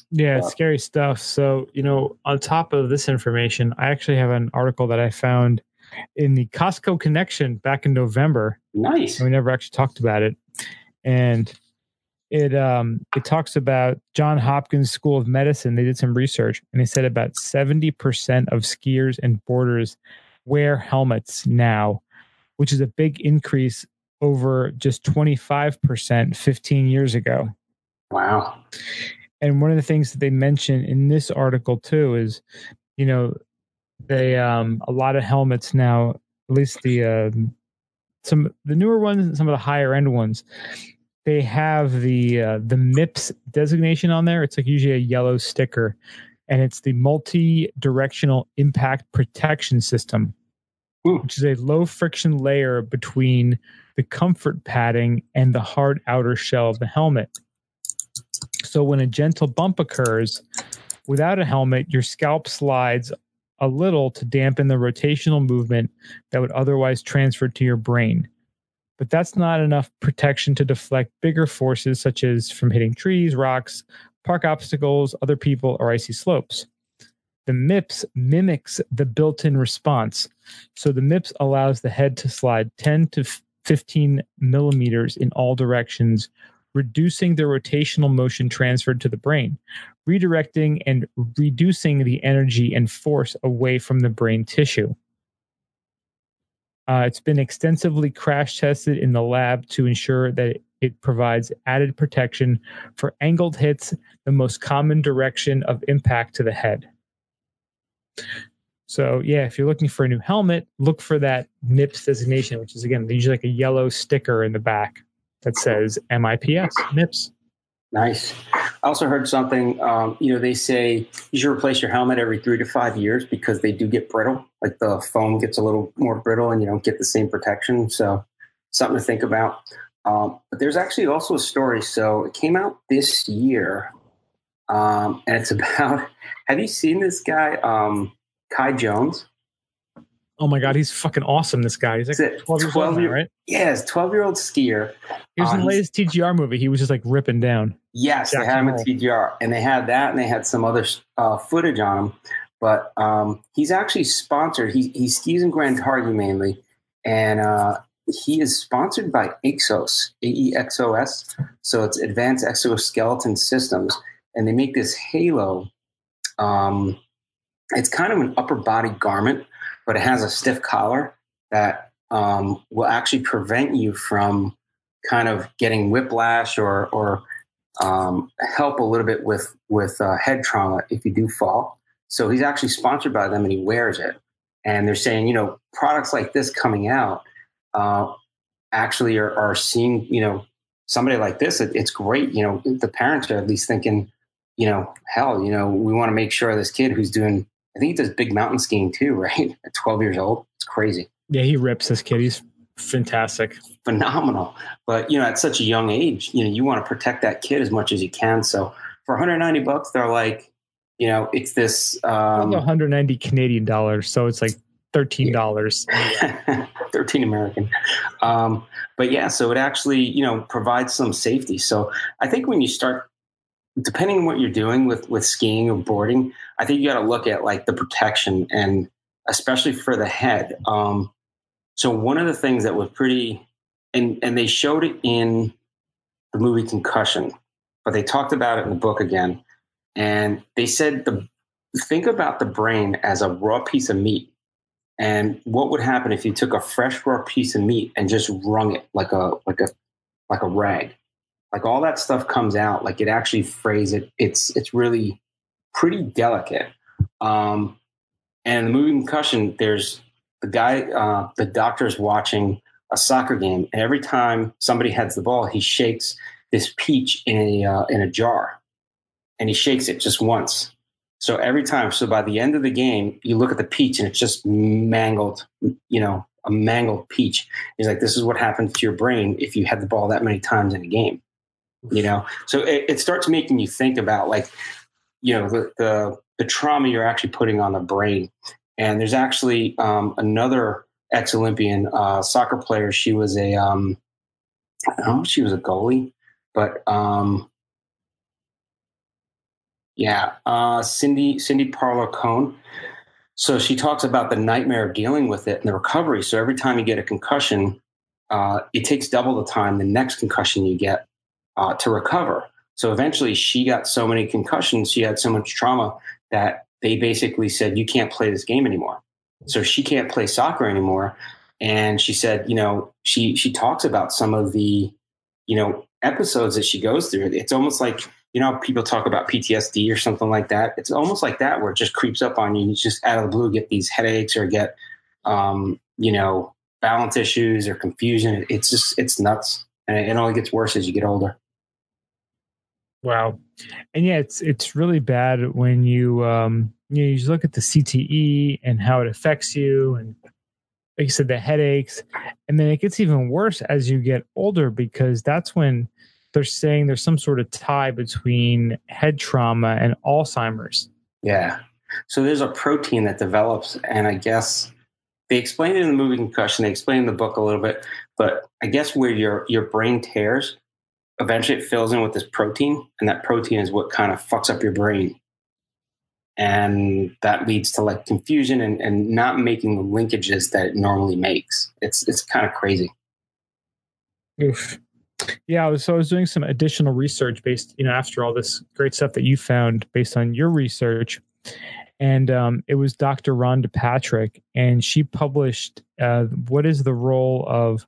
Yeah, it's scary stuff. So, you know, on top of this information, I actually have an article that I found in the Costco Connection back in November. Nice. We never actually talked about it. And it um it talks about John Hopkins School of Medicine. They did some research and they said about 70% of skiers and boarders wear helmets now, which is a big increase over just 25% 15 years ago. Wow. And one of the things that they mention in this article too is, you know, they um a lot of helmets now, at least the uh, some the newer ones and some of the higher end ones, they have the uh, the MIPS designation on there. It's like usually a yellow sticker, and it's the multi-directional impact protection system, Ooh. which is a low friction layer between the comfort padding and the hard outer shell of the helmet. So when a gentle bump occurs without a helmet, your scalp slides a little to dampen the rotational movement that would otherwise transfer to your brain. But that's not enough protection to deflect bigger forces such as from hitting trees, rocks, park obstacles, other people, or icy slopes. The MIPS mimics the built in response. So the MIPS allows the head to slide 10 to 15 millimeters in all directions, reducing the rotational motion transferred to the brain, redirecting and reducing the energy and force away from the brain tissue. Uh, it's been extensively crash tested in the lab to ensure that It provides added protection for angled hits, the most common direction of impact to the head. So, yeah, if you're looking for a new helmet, look for that MIPS designation, which is again usually like a yellow sticker in the back that says MIPS, MIPS. Nice. I also heard something. Um, you know, they say you should replace your helmet every three to five years because they do get brittle. Like the foam gets a little more brittle, and you don't get the same protection. So, something to think about. Um, but there's actually also a story. So it came out this year, um, and it's about. Have you seen this guy, um, Kai Jones? Oh my god, he's fucking awesome. This guy. He's like 12 years 12 old now, right? Yeah, 12 year old skier. He was in the um, latest TGR movie. He was just like ripping down. Yes, Jack they had him in TGR, and they had that, and they had some other uh, footage on him. But um, he's actually sponsored. He he skis in Grand Targhee mainly, and uh, he is sponsored by Exos, A E X O S. So it's Advanced Exoskeleton Systems, and they make this halo. Um, it's kind of an upper body garment but it has a stiff collar that um, will actually prevent you from kind of getting whiplash or or um, help a little bit with with uh, head trauma if you do fall. So he's actually sponsored by them and he wears it. And they're saying, you know, products like this coming out uh, actually are, are seeing, you know, somebody like this. It, it's great. You know, the parents are at least thinking, you know, hell, you know, we want to make sure this kid who's doing I think he does big mountain skiing too, right? At 12 years old. It's crazy. Yeah, he rips this kid. He's fantastic. Phenomenal. But, you know, at such a young age, you know, you want to protect that kid as much as you can. So for 190 bucks, they're like, you know, it's this um, 190 Canadian dollars. So it's like $13. Yeah. 13 American. Um, but yeah, so it actually, you know, provides some safety. So I think when you start depending on what you're doing with with skiing or boarding, I think you got to look at like the protection and especially for the head. Um, so one of the things that was pretty, and and they showed it in the movie Concussion, but they talked about it in the book again, and they said the think about the brain as a raw piece of meat. And what would happen if you took a fresh raw piece of meat and just wrung it like a like a like a rag? like all that stuff comes out like it actually frays it. It's it's really pretty delicate. Um and the movie concussion there's the guy uh the doctor's watching a soccer game and every time somebody heads the ball he shakes this peach in a uh, in a jar. And he shakes it just once so every time so by the end of the game you look at the peach and it's just mangled you know a mangled peach. He's like this is what happens to your brain if you had the ball that many times in a game you know? So it, it starts making you think about like you know the, the, the trauma you're actually putting on the brain. And there's actually um, another ex-olympian uh, soccer player. She was a um, I don't know she was a goalie but um, yeah uh, cindy cindy parlow cone so she talks about the nightmare of dealing with it and the recovery so every time you get a concussion uh, it takes double the time the next concussion you get uh, to recover. So eventually, she got so many concussions, she had so much trauma that they basically said, "You can't play this game anymore." So she can't play soccer anymore. And she said, you know, she she talks about some of the, you know, episodes that she goes through. It's almost like you know people talk about PTSD or something like that. It's almost like that where it just creeps up on you. You just out of the blue get these headaches or get, um, you know, balance issues or confusion. It's just it's nuts, and it only gets worse as you get older. Wow. And yeah, it's it's really bad when you um you, know, you look at the CTE and how it affects you and like you said, the headaches. And then it gets even worse as you get older because that's when they're saying there's some sort of tie between head trauma and Alzheimer's. Yeah. So there's a protein that develops, and I guess they explain it in the movie Concussion. They explained in the book a little bit, but I guess where your your brain tears, eventually it fills in with this protein, and that protein is what kind of fucks up your brain. And that leads to like confusion and, and not making the linkages that it normally makes. It's it's kind of crazy. Oof. Yeah, I was, so I was doing some additional research based, you know, after all this great stuff that you found based on your research, and um, it was Dr. Rhonda Patrick, and she published uh, what is the role of,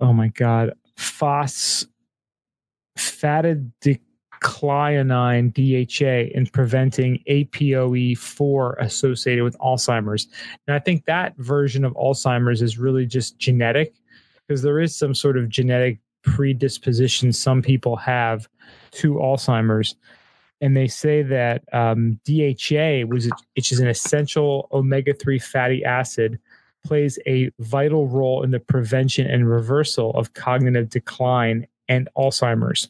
oh my God, phosphatidylcholine DHA in preventing APOE4 associated with Alzheimer's. And I think that version of Alzheimer's is really just genetic because there is some sort of genetic predisposition some people have to Alzheimer's. And they say that um, DHA, which is an essential omega 3 fatty acid, plays a vital role in the prevention and reversal of cognitive decline and Alzheimer's.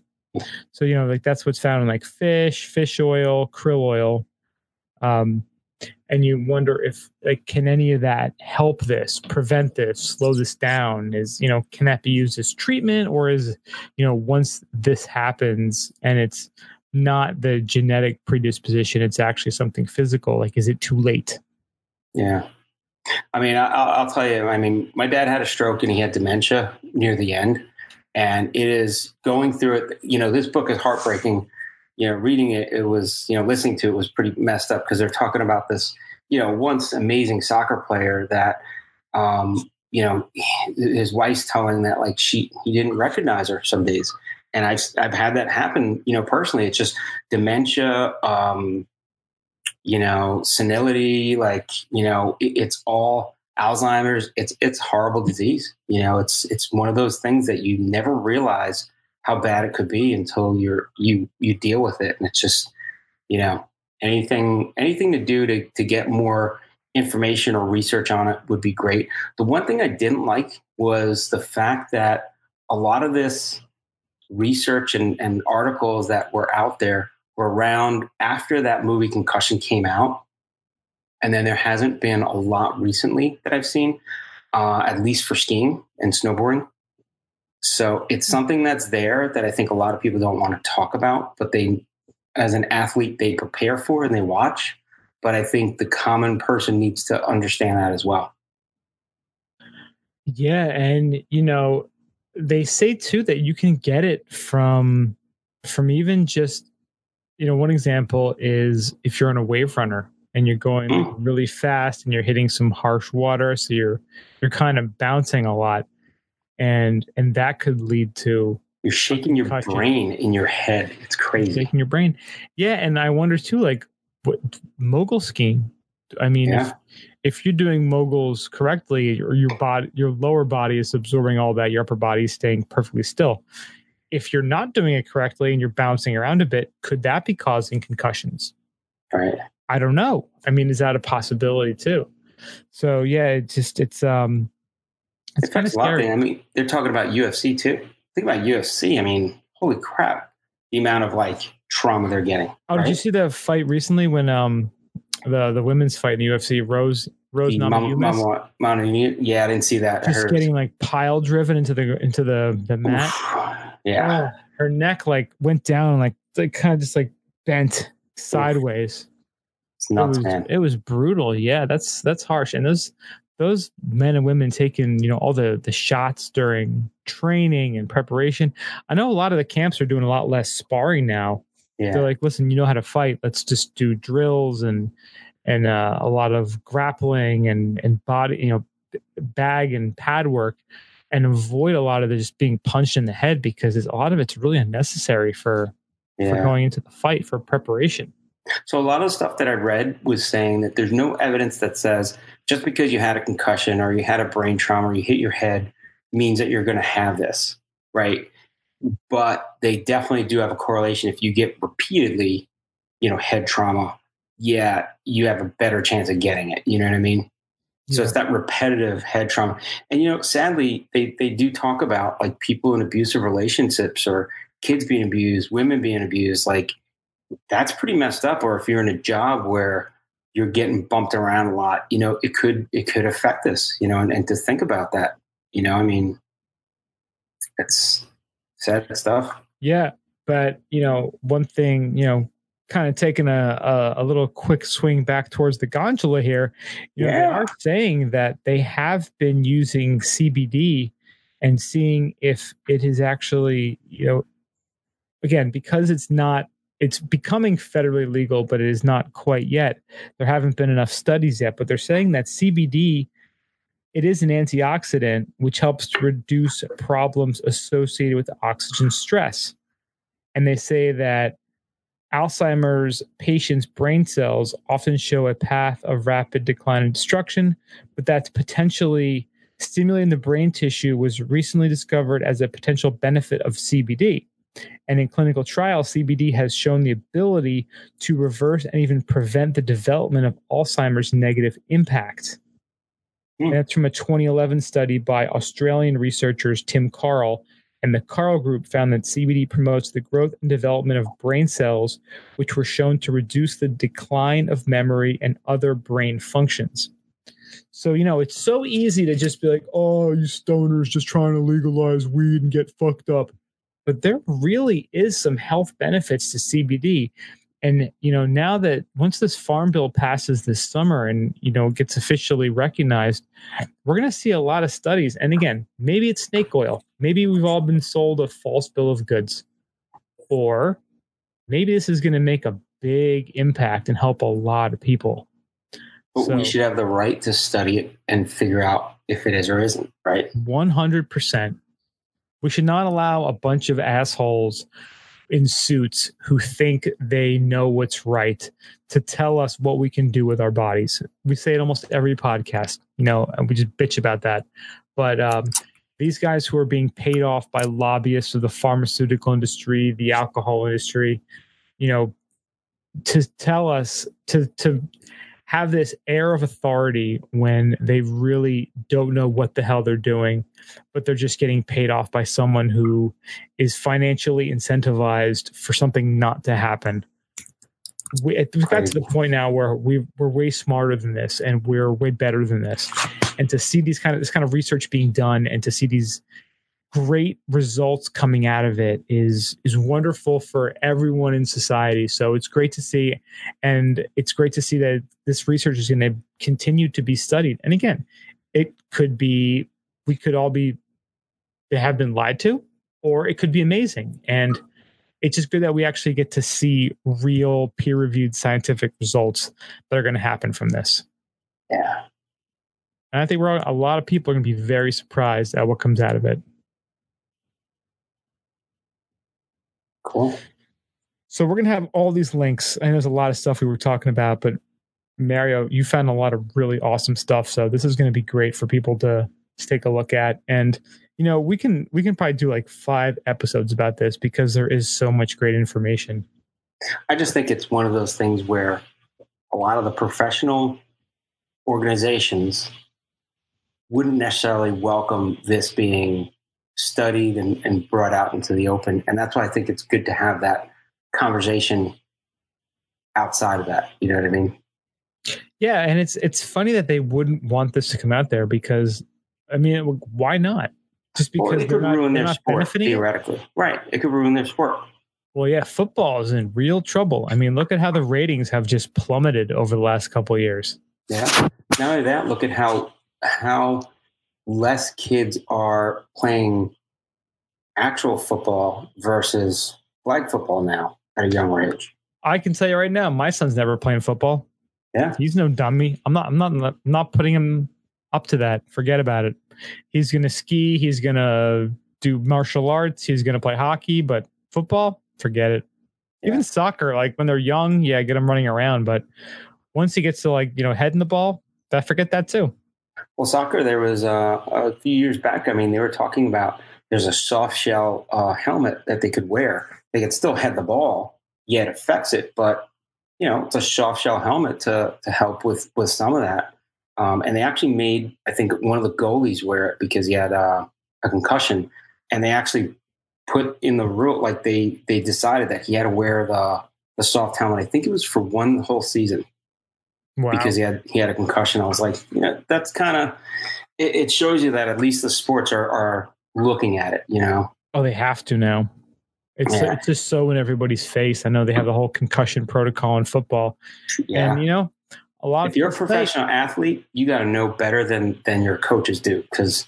So, you know, like that's what's found in like fish, fish oil, krill oil. Um, and you wonder if like can any of that help this prevent this slow this down? Is you know can that be used as treatment or is you know once this happens and it's not the genetic predisposition it's actually something physical like is it too late? Yeah. I mean I, will tell you i mean my dad had a stroke and he had dementia near the end and it is going through it you know this book is heartbreaking you know, reading it, it was, you know, listening to it was pretty messed up because they're talking about this, you know, once amazing soccer player that, um, you know, his wife's telling that like she, he didn't recognize her some days. And I've, I've had that happen, you know, personally. It's just dementia, um, you know, senility, like, you know, it, it's all Alzheimer's. It's, it's horrible disease. You know, it's, it's one of those things that you never realize how bad it could be until you're you you deal with it. And it's just you know anything anything to do to to get more information or research on it would be great. The one thing i didn't like was the fact that a lot of this research and, and articles that were out there were around after that movie concussion came out. And then there hasn't been a lot recently that i've seen uh, at least for skiing and snowboarding so it's something that's there that I think a lot of people don't want to talk about, but they, as an athlete, they prepare for and they watch. But I think the common person needs to understand that as well. Yeah. And, you know, they say too that you can get it from, from even just, you know, one example is if you're on a wave runner and you're going mm. really fast and you're hitting some harsh water. So you're, you're kind of bouncing a lot and and that could lead to you're shaking your concussion. brain in your head. It's crazy. Shaking your brain. Yeah, and I wonder too, like what mogul skiing. I mean, yeah. if if you're doing moguls correctly, or your body, your lower body is absorbing all that, your upper body is staying perfectly still. If you're not doing it correctly and you're bouncing around a bit, could that be causing concussions? Right. I don't know. I mean, is that a possibility too? So yeah, it just it's um it's kind of scary. I mean, they're talking about UFC too. Think about UFC. I mean, holy crap, the amount of like trauma they're getting. Oh, right? did you see the fight recently when um the the women's fight in the UFC Rose Rose Namajunas? yeah, I didn't see that. Just getting like pile driven into the into the the mat. yeah, oh, her neck like went down like like kind of just like bent sideways. It's nuts, it was, man. It was brutal. Yeah, that's that's harsh. And those those men and women taking you know all the the shots during training and preparation i know a lot of the camps are doing a lot less sparring now yeah. they're like listen you know how to fight let's just do drills and and uh, a lot of grappling and and body you know bag and pad work and avoid a lot of the just being punched in the head because a lot of it's really unnecessary for yeah. for going into the fight for preparation so a lot of stuff that I read was saying that there's no evidence that says just because you had a concussion or you had a brain trauma or you hit your head means that you're going to have this, right? But they definitely do have a correlation. If you get repeatedly, you know, head trauma, yeah, you have a better chance of getting it. You know what I mean? Yeah. So it's that repetitive head trauma. And you know, sadly, they they do talk about like people in abusive relationships or kids being abused, women being abused, like that's pretty messed up. Or if you're in a job where you're getting bumped around a lot, you know, it could it could affect this, you know, and, and to think about that, you know, I mean, it's sad stuff. Yeah, but you know, one thing, you know, kind of taking a, a, a little quick swing back towards the gondola here, you know, yeah. they are saying that they have been using CBD and seeing if it is actually, you know, again because it's not it's becoming federally legal, but it is not quite yet. There haven't been enough studies yet, but they're saying that CBD it is an antioxidant which helps to reduce problems associated with oxygen stress. And they say that Alzheimer's patients' brain cells often show a path of rapid decline and destruction, but that's potentially stimulating the brain tissue was recently discovered as a potential benefit of CBD. And in clinical trials, CBD has shown the ability to reverse and even prevent the development of Alzheimer's negative impact. Mm. That's from a 2011 study by Australian researchers Tim Karl And the Karl group found that CBD promotes the growth and development of brain cells, which were shown to reduce the decline of memory and other brain functions. So, you know, it's so easy to just be like, oh, you stoners just trying to legalize weed and get fucked up. But there really is some health benefits to CBD. And, you know, now that once this farm bill passes this summer and, you know, gets officially recognized, we're going to see a lot of studies. And again, maybe it's snake oil. Maybe we've all been sold a false bill of goods. Or maybe this is going to make a big impact and help a lot of people. But so, we should have the right to study it and figure out if it is or isn't, right? 100%. We should not allow a bunch of assholes in suits who think they know what's right to tell us what we can do with our bodies. We say it almost every podcast, you know, and we just bitch about that. But um, these guys who are being paid off by lobbyists of the pharmaceutical industry, the alcohol industry, you know, to tell us to to have this air of authority when they really don't know what the hell they're doing, but they're just getting paid off by someone who is financially incentivized for something not to happen. We, have got to the point now where we, we're way smarter than this and we're way better than this. And to see these kind of this kind of research being done and to see these great results coming out of it is is wonderful for everyone in society. So it's great to see and it's great to see that this research is going to continue to be studied. And again it could be we could all be they have been lied to or it could be amazing. And it's just good that we actually get to see real peer reviewed scientific results that are going to happen from this. Yeah. And i think we're a lot of people are going to be very surprised at what comes out of it Cool. So we're gonna have all these links. I know there's a lot of stuff we were talking about, but Mario, you found a lot of really awesome stuff. So this is gonna be great for people to, to take a look at. And you know, we can we can probably do like five episodes about this because there is so much great information. I just think it's one of those things where a lot of the professional organizations wouldn't necessarily welcome this being studied and, and brought out into the open. And that's why I think it's good to have that conversation outside of that. You know what I mean? Yeah, and it's it's funny that they wouldn't want this to come out there because I mean, why not? Just because well, it could not, ruin their sport theoretically, it? right? It could ruin their sport. Well, yeah, football is in real trouble. I mean, look at how the ratings have just plummeted over the last couple years. Yeah. Not only that, look at how how less kids are playing actual football versus flag football now at a younger age. I can tell you right now, my son's never playing football. Yeah, he's no dummy. I'm not. I'm not. I'm not putting him up to that. Forget about it. He's gonna ski. He's gonna do martial arts. He's gonna play hockey. But football, forget it. Yeah. Even soccer, like when they're young, yeah, get them running around. But once he gets to like you know heading the ball, I forget that too. Well, soccer, there was uh, a few years back. I mean, they were talking about there's a soft shell uh, helmet that they could wear. They could still head the ball, yet affects it, but you know, it's a soft shell helmet to to help with with some of that. Um, and they actually made, I think, one of the goalies wear it because he had uh, a concussion, and they actually put in the rule like they they decided that he had to wear the the soft helmet. I think it was for one whole season wow. because he had he had a concussion. I was like, you know, that's kind of it, it, shows you that at least the sports are are looking at it. You know, oh, they have to now. It's yeah. it's just so in everybody's face. I know they have the whole concussion protocol in football, yeah. and you know, a lot. If you're a professional play. athlete, you got to know better than than your coaches do because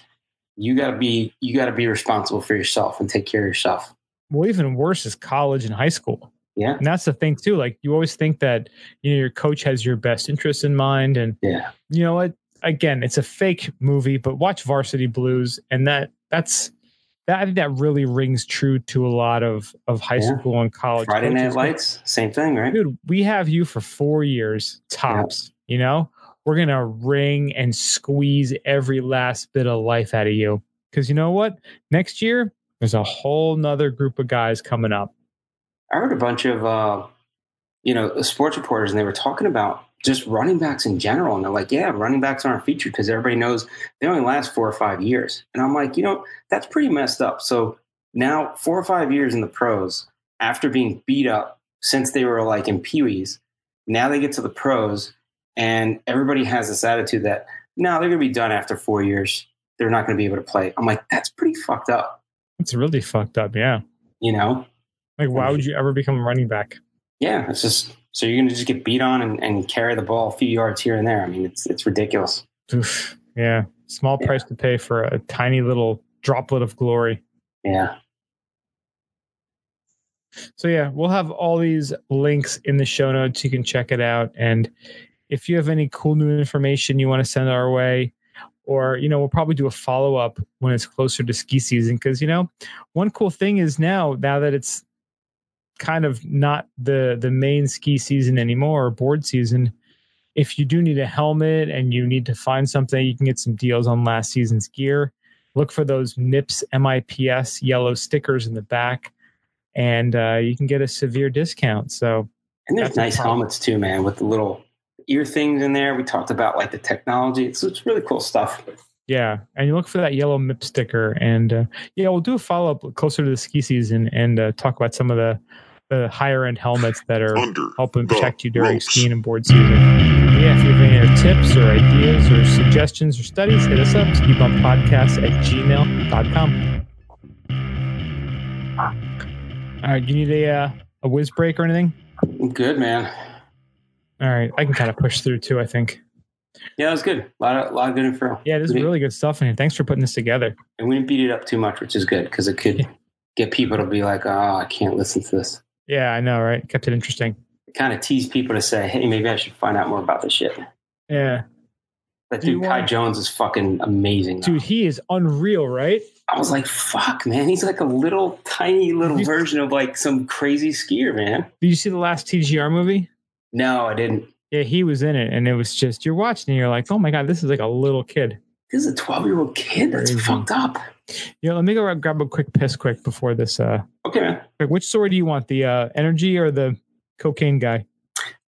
you got to be you got to be responsible for yourself and take care of yourself. Well, even worse is college and high school. Yeah. And that's the thing too. Like you always think that, you know, your coach has your best interest in mind. And yeah, you know what? again, it's a fake movie, but watch Varsity Blues, and that that's that I think that really rings true to a lot of of high Yeah. school and college. Friday Night. Lights, same thing, right? dude. We have you for four years tops. You know, we're gonna wring and squeeze every last bit of life out of you. Because you know what? Next year, there's a whole nother group of guys coming up. I heard a bunch of uh, you know sports reporters, and they were talking about just running backs in general, and they're like, "Yeah, running backs aren't featured because everybody knows they only last four or five years." And I'm like, you know, that's pretty messed up. So now, four or five years in the pros, after being beat up since they were like in peewees, now they get to the pros, and everybody has this attitude that no, they're going to be done after four years. They're not going to be able to play. I'm like, that's pretty fucked up, It's really fucked up. Yeah. you know? Like, why would mm. you ever become a running back? Yeah, it's just so you're going to just get beat on and, and carry the ball a few yards here and there. I mean, it's it's ridiculous. Oof. Yeah. Small Yeah. price to pay for a tiny little droplet of glory. Yeah, So yeah, we'll have all these links in the show notes. You can check it out. And if you have any cool new information you want to send our way, or you know, we'll probably do a follow up when it's closer to ski season. Because you know, one cool thing is now now that it's kind of not the the main ski season anymore or board season. If you do need a helmet and you need to find something, you can get some deals on last season's gear. Look for those MIPS MIPS yellow stickers in the back and uh, you can get a severe discount. So and there's nice helmets too, man, with the little ear things in there. We talked about like the technology. It's it's really cool stuff. yeah, and you look for that yellow MIP sticker, and uh, yeah, we'll do a follow up closer to the ski season and uh, talk about some of the the higher end helmets that are Under helping protect you during ropes. skiing and board season. Yeah, if you have any other tips or ideas or suggestions or studies, hit us up, skibumpodcast at gmail.com. All right, do you need a uh, a whiz break or anything? Good, man. All right, I can kind of push through too. I think. Yeah, it was good. A lot of a lot of good info. Yeah, this is really good stuff in here. Thanks for putting this together. and we didn't beat it up too much, which is good because it could Yeah. get people to be like, "Oh, I can't listen to this." Yeah, I know, right? Kept it interesting. Kind of tease people to say, "Hey, maybe I should find out more about this shit." Yeah, That dude Kai want- Jones is fucking amazing. dude, he is unreal, right? I was like, "Fuck, man, he's like a little tiny little You- version of like some crazy skier, man." Did you see the last TGR movie? No, I didn't. Yeah, he was in it, and it was just you're watching, and you're like, oh my god, this is like a little kid. This is a twelve-year-old kid. That's Crazy. fucked up. Yeah, let me go grab a quick piss quick before this. Uh, Okay, man. Which story do you want? The uh, energy or the cocaine guy?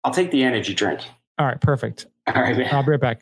I'll take the energy drink. All right, perfect. All right, man. I'll be right back.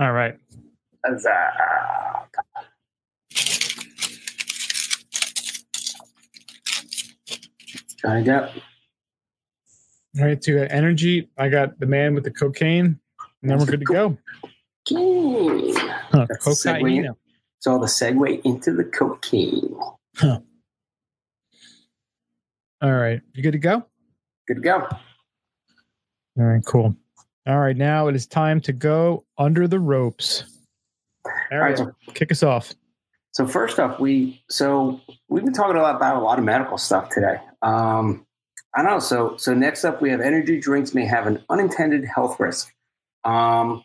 All right. Huzzah. To get. All right. Got energy. I got the man with the cocaine. And then we're good to go. Cocaine. Huh, That's the segue. cocaine. So the segue into the cocaine. All right. You good to go? Good to go. All right. Cool. All right. Now it is time to go under the ropes. All All right. So, Kick us off. so first off, we so we've been talking a lot about a lot of medical stuff today. Um, I know. So so next up, we have energy drinks may have an unintended health risk. Um,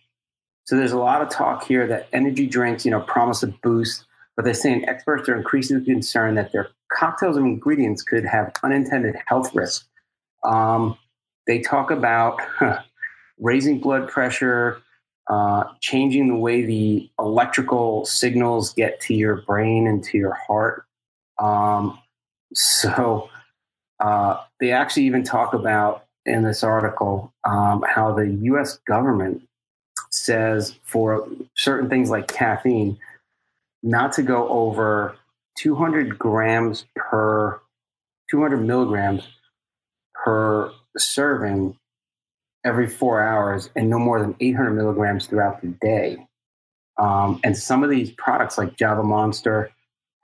so there's a lot of talk here that energy drinks, you know, promise a boost, but they're saying experts are increasingly concerned that their cocktails and ingredients could have unintended health risks. Um, they talk about raising blood pressure, uh, changing the way the electrical signals get to your brain and to your heart. Um, so uh, they actually even talk about in this article um, how the U.S. government says for certain things like caffeine not to go over 200 grams per 200 milligrams per serving every four hours and no more than 800 milligrams throughout the day. Um, and some of these products, like Java Monster,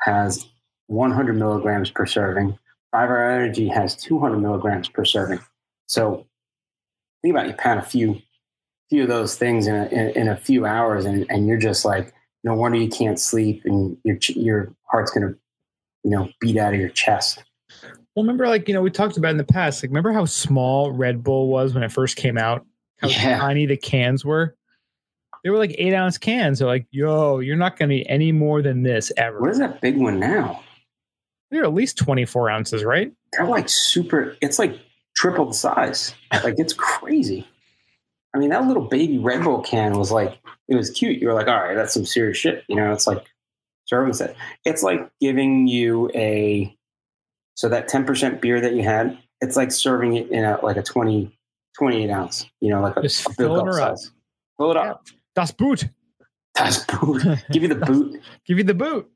has 100 milligrams per serving. Five Hour Energy has 200 milligrams per serving. So think about it, you pound a few, few of those things in a, in, in a few hours, and, and you're just like, no wonder you can't sleep, and your your heart's gonna, you know, beat out of your chest. Well, remember, like, you know, we talked about in the past, like, remember how small Red Bull was when it first came out? How Yeah. tiny the cans were? They were like eight ounce cans. They're like, yo, you're not going to need any more than this ever. What is that big one now? They're at least 24 ounces, right? They're like super. It's like triple the size. Like it's crazy. I mean, that little baby Red Bull can was like it was cute. You were like, all right, that's some serious shit. You know, it's like serving set. It's like giving you a so that ten percent beer that you had. It's like serving it in a like a 20, 28 ounce. You know, like a, Just a built filling up size. Fill it up. Das Boot. That's boot. Give you the boot. Give you the boot.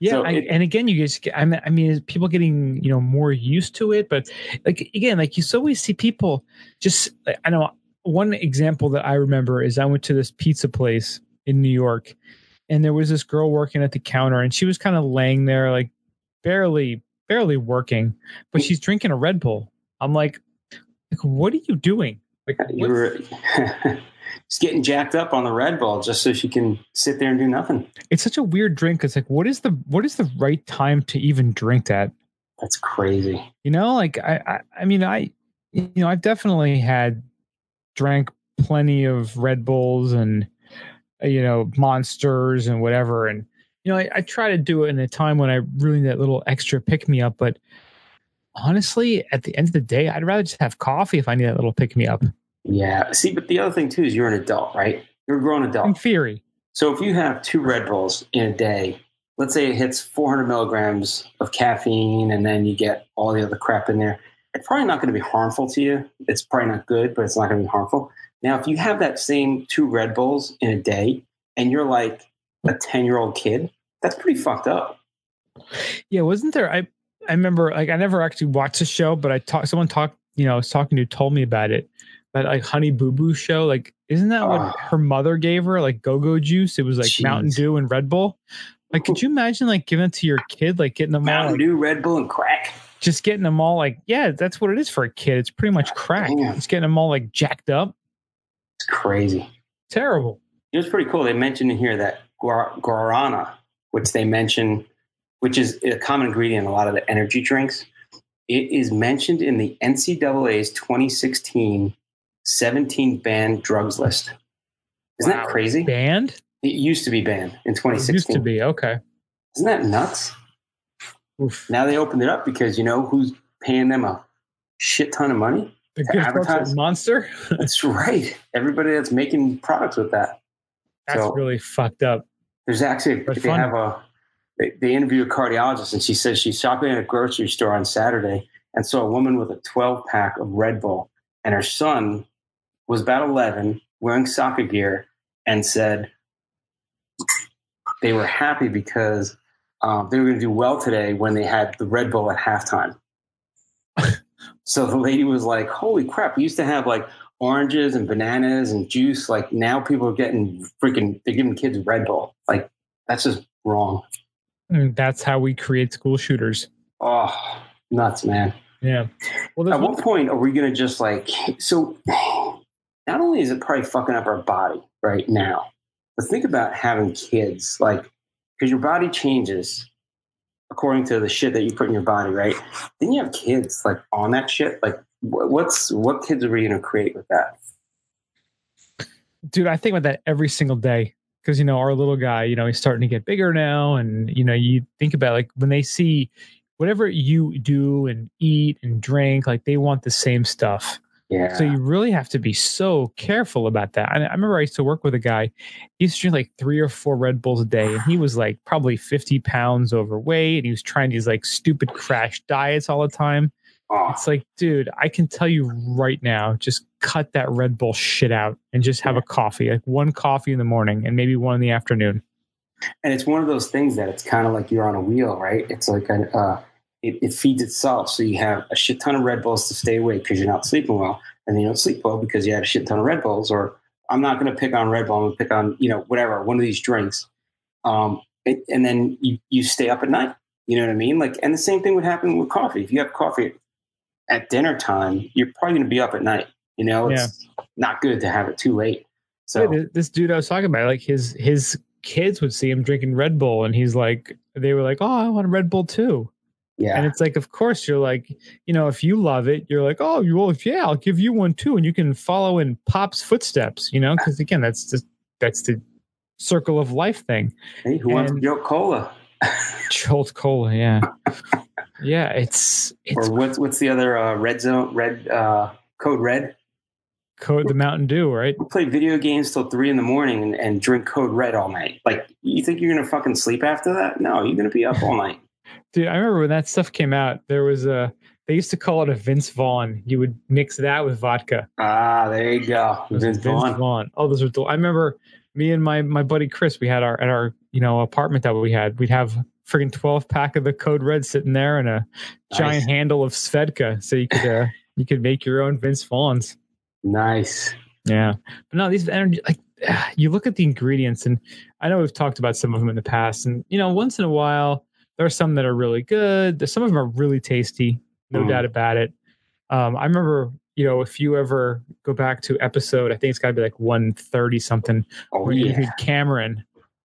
Yeah, So I, it- and again, you guys, I mean, I mean, people getting you know more used to it, but like again, like you so always see people just. I know one example that I remember is I went to this pizza place in New York, and there was this girl working at the counter, and she was kind of laying there, like barely, barely working, but mm. she's drinking a Red Bull. I'm like, like, what are you doing? Like, You were just getting jacked up on the Red Bull just so she can sit there and do nothing. it's such a weird drink. It's like, what is the what is the right time to even drink that? That's crazy. You know, like I, I, I mean, I, you know, I've definitely had drank plenty of Red Bulls and you know monsters and whatever, and you know, I, I try to do it in a time when I really need that little extra pick me up. But honestly, at the end of the day, I'd rather just have coffee if I need that little pick me up. Yeah. See, but the other thing too is you're an adult, right? You're a grown adult. In theory, So if you have two Red Bulls in a day, let's say it hits 400 milligrams of caffeine and then you get all the other crap in there, it's probably not going to be harmful to you. It's probably not good, but it's not going to be harmful. Now, if you have that same two Red Bulls in a day and you're like a 10 year old kid, that's pretty fucked up. Yeah, wasn't there? I I remember like I never actually watched the show, but I talked. Someone talked. You know, I was talking to told me about it. That like Honey Boo Boo show. Like, isn't that what Oh. her mother gave her? Like Go Go Juice. It was like Mountain Dew and Red Bull. Like, could you imagine like giving it to your kid, like getting them all, Mountain like, Dew, Red Bull, and crack. just getting them all like, yeah, that's what it is for a kid. It's pretty much crack. Damn. It's getting them all like jacked up. It's crazy. Terrible. It was pretty cool. They mentioned in here that guar- guarana, which they mention, which is a common ingredient in a lot of the energy drinks, it is mentioned in the NCAA's 2016 17 banned drugs list. Isn't Wow. that crazy? Banned. It used to be banned in It 2016. used to be okay. Isn't that nuts? Oof. Now they opened it up because you know who's paying them a shit ton of money? The To advertise? Monster. That's right. Everybody that's making products with that. That's So- really fucked up. There's actually But they fun. have a they, they interview a cardiologist and she says she's shopping at a grocery store on Saturday and saw a woman with a 12 pack of Red Bull and her son was about 11 wearing soccer gear and said they were happy because um, they were going to do well today when they had the Red Bull at halftime. so the lady was like, "Holy crap! We used to have like oranges and bananas and juice. Like now, people are getting freaking. They're giving kids Red Bull. Like that's just wrong. And that's how we create school shooters. Oh, nuts, man. Yeah. Well, At what point are we going to just like so? Not only is it probably fucking up our body right now, but think about having kids, like because your body changes according to the shit that you put in your body, right? Then you have kids like on that shit. Like, what's what kids are we going to create with that? dude, I think about that every single day because you know our little guy, you know, he's starting to get bigger now, and you know, you think about like when they see whatever you do and eat and drink, like they want the same stuff. Yeah, So you really have to be so careful about that. And I remember I used to work with a guy. He used to drink like three or four Red Bulls a day, and he was like probably fifty pounds overweight, and he was trying these like stupid crash diets all the time. Oh, It's like, dude, I can tell you right now, just cut that Red Bull shit out and just have a coffee, like one coffee in the morning and maybe one in the afternoon. and it's one of those things that it's kind of like you're on a wheel, right? It's like a, uh, it, it feeds itself. So you have a shit ton of Red Bulls to stay awake because you're not sleeping well, and then you don't sleep well because you had a shit ton of Red Bulls. Or I'm not going to pick on Red Bull. I'm going to pick on you know whatever one of these drinks, um, it, and then you you stay up at night. You know what I mean? Like, and the same thing would happen with coffee. If you have coffee at dinner time, you're probably going to be up at night. You know, it's not good to have it too late. So Yeah, this dude I was talking about, like his his kids would see him drinking Red Bull, and he's like, they were like, "Oh, I want a Red Bull too." yeah, And it's like, of course, you're like, you know, if you love it, you're like, oh, you well, yeah, I'll give you one too, and you can follow in Pop's footsteps, you know, ah. because again, that's just that's the circle of life thing. hey, who wants and- Jolt Cola? Jolt Cola, yeah, yeah, it's it's or what's what's the other uh, red zone red uh, code red code the Mountain Dew, right? we play video games till three in the morning and, and drink code red all night like you think you're gonna fucking sleep after that no you're gonna be up all night Dude, I remember when that stuff came out, there was a they used to call it a Vince Vaughn. You would mix that with vodka. ah there you go was Vince Vaughn. Oh, those were. Del- I remember me and my my buddy Chris. We had our at our you know apartment that we had. We'd have friggin' twelve pack of the Code Red sitting there and a giant handle of Svedka, so you could uh, you could make your own Vince Vaughns. nice Yeah, but no, these energy like you look at the ingredients, and I know we've talked about some of them in the past, and you know once in a while there are some that are really good. There's, some of them are really tasty, no Mm. doubt about it. Um, I remember, you know, if you ever go back to episode, I think it's got to be like 130 something, oh where you yeah Cameron,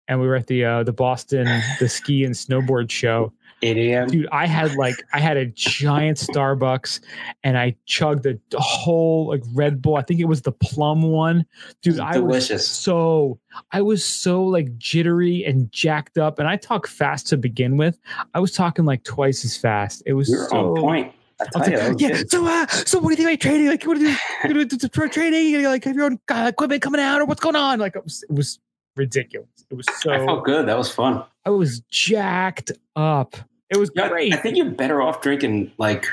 and we were at the uh, the Boston the ski and snowboard show. 8 a.m Dude, I had like I had a giant Starbucks, and I chugged a whole like Red Bull. I think it was the plum one. Dude, I was so I was so like jittery and jacked up, and I talk fast to begin with. I was talking like twice as fast. It was you're so on point I I was tell like, you, yeah. good. So, uh, so what do you think about training? Like, what do you, know, for training? You know, like, have your own uh, equipment coming out, or what's going on? Like, it was, it was ridiculous. It was so. I felt good. That was fun. I was jacked up. It was Yeah, great. I think you're better off drinking like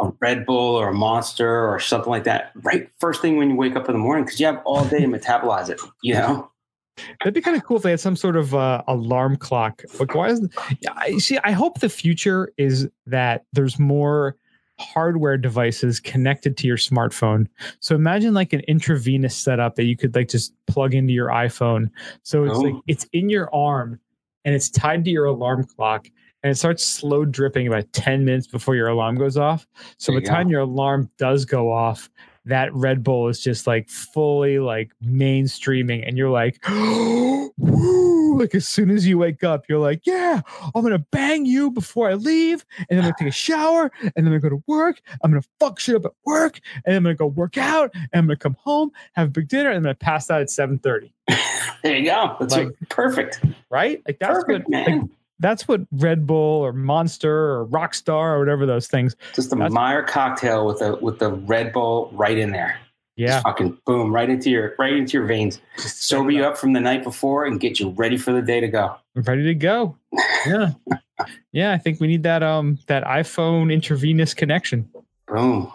a Red Bull or a Monster or something like that right first thing when you wake up in the morning because you have all day to metabolize it. You know, That'd be kind of cool if they had some sort of uh, alarm clock. Like, why? Yeah, I see. I hope the future is that there's more hardware devices connected to your smartphone. So imagine like an intravenous setup that you could like just plug into your iPhone. So it's Oh. like it's in your arm and it's tied to your alarm clock. And it starts slow dripping about 10 minutes before your alarm goes off. So There by the time go. your alarm does go off, that Red Bull is just like fully like mainstreaming, and you're like, woo! Like as soon as you wake up, you're like, yeah, I'm gonna bang you before I leave, and then I'm gonna take a shower, and then I'm gonna go to work. I'm gonna fuck shit up at work, and then I'm gonna go work out, and I'm gonna come home, have a big dinner, and then I'm pass out at 7:30. there you go. That's Like- perfect. Right? Like that's Perfect, man. like, that's what Red Bull or Monster or Rockstar or whatever those things. Just a that's- Meyer cocktail with the with the Red Bull right in there. Yeah. Just fucking boom, right into your right into your veins. Just Sober you up from the night before and get you ready for the day to go. ready to go. Yeah. yeah, I think we need that um that iPhone intravenous connection. Boom.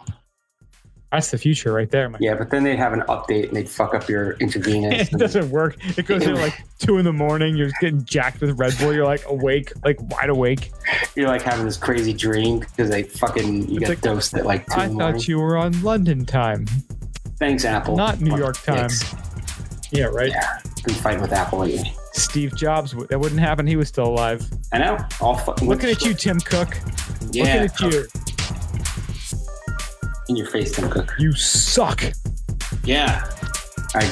That's the future right there, man. Yeah, but then they'd have an update and they'd fuck up your intravenous. It doesn't work. It goes in like two in the morning. You're getting jacked with Red Bull. You're like awake, like wide awake. You're like having this crazy dream because they fucking you It's got like, dosed at like two I in the morning. thought you were on London time, Thanks, Apple. not New York time. Yeah, right. Yeah, been fighting with Apple lately. Steve Jobs, that wouldn't happen. He was still alive. I know. All fucking Looking at you, Tim Cook. Yeah, Looking at you. In your face, Tim Cook. You suck. Yeah. I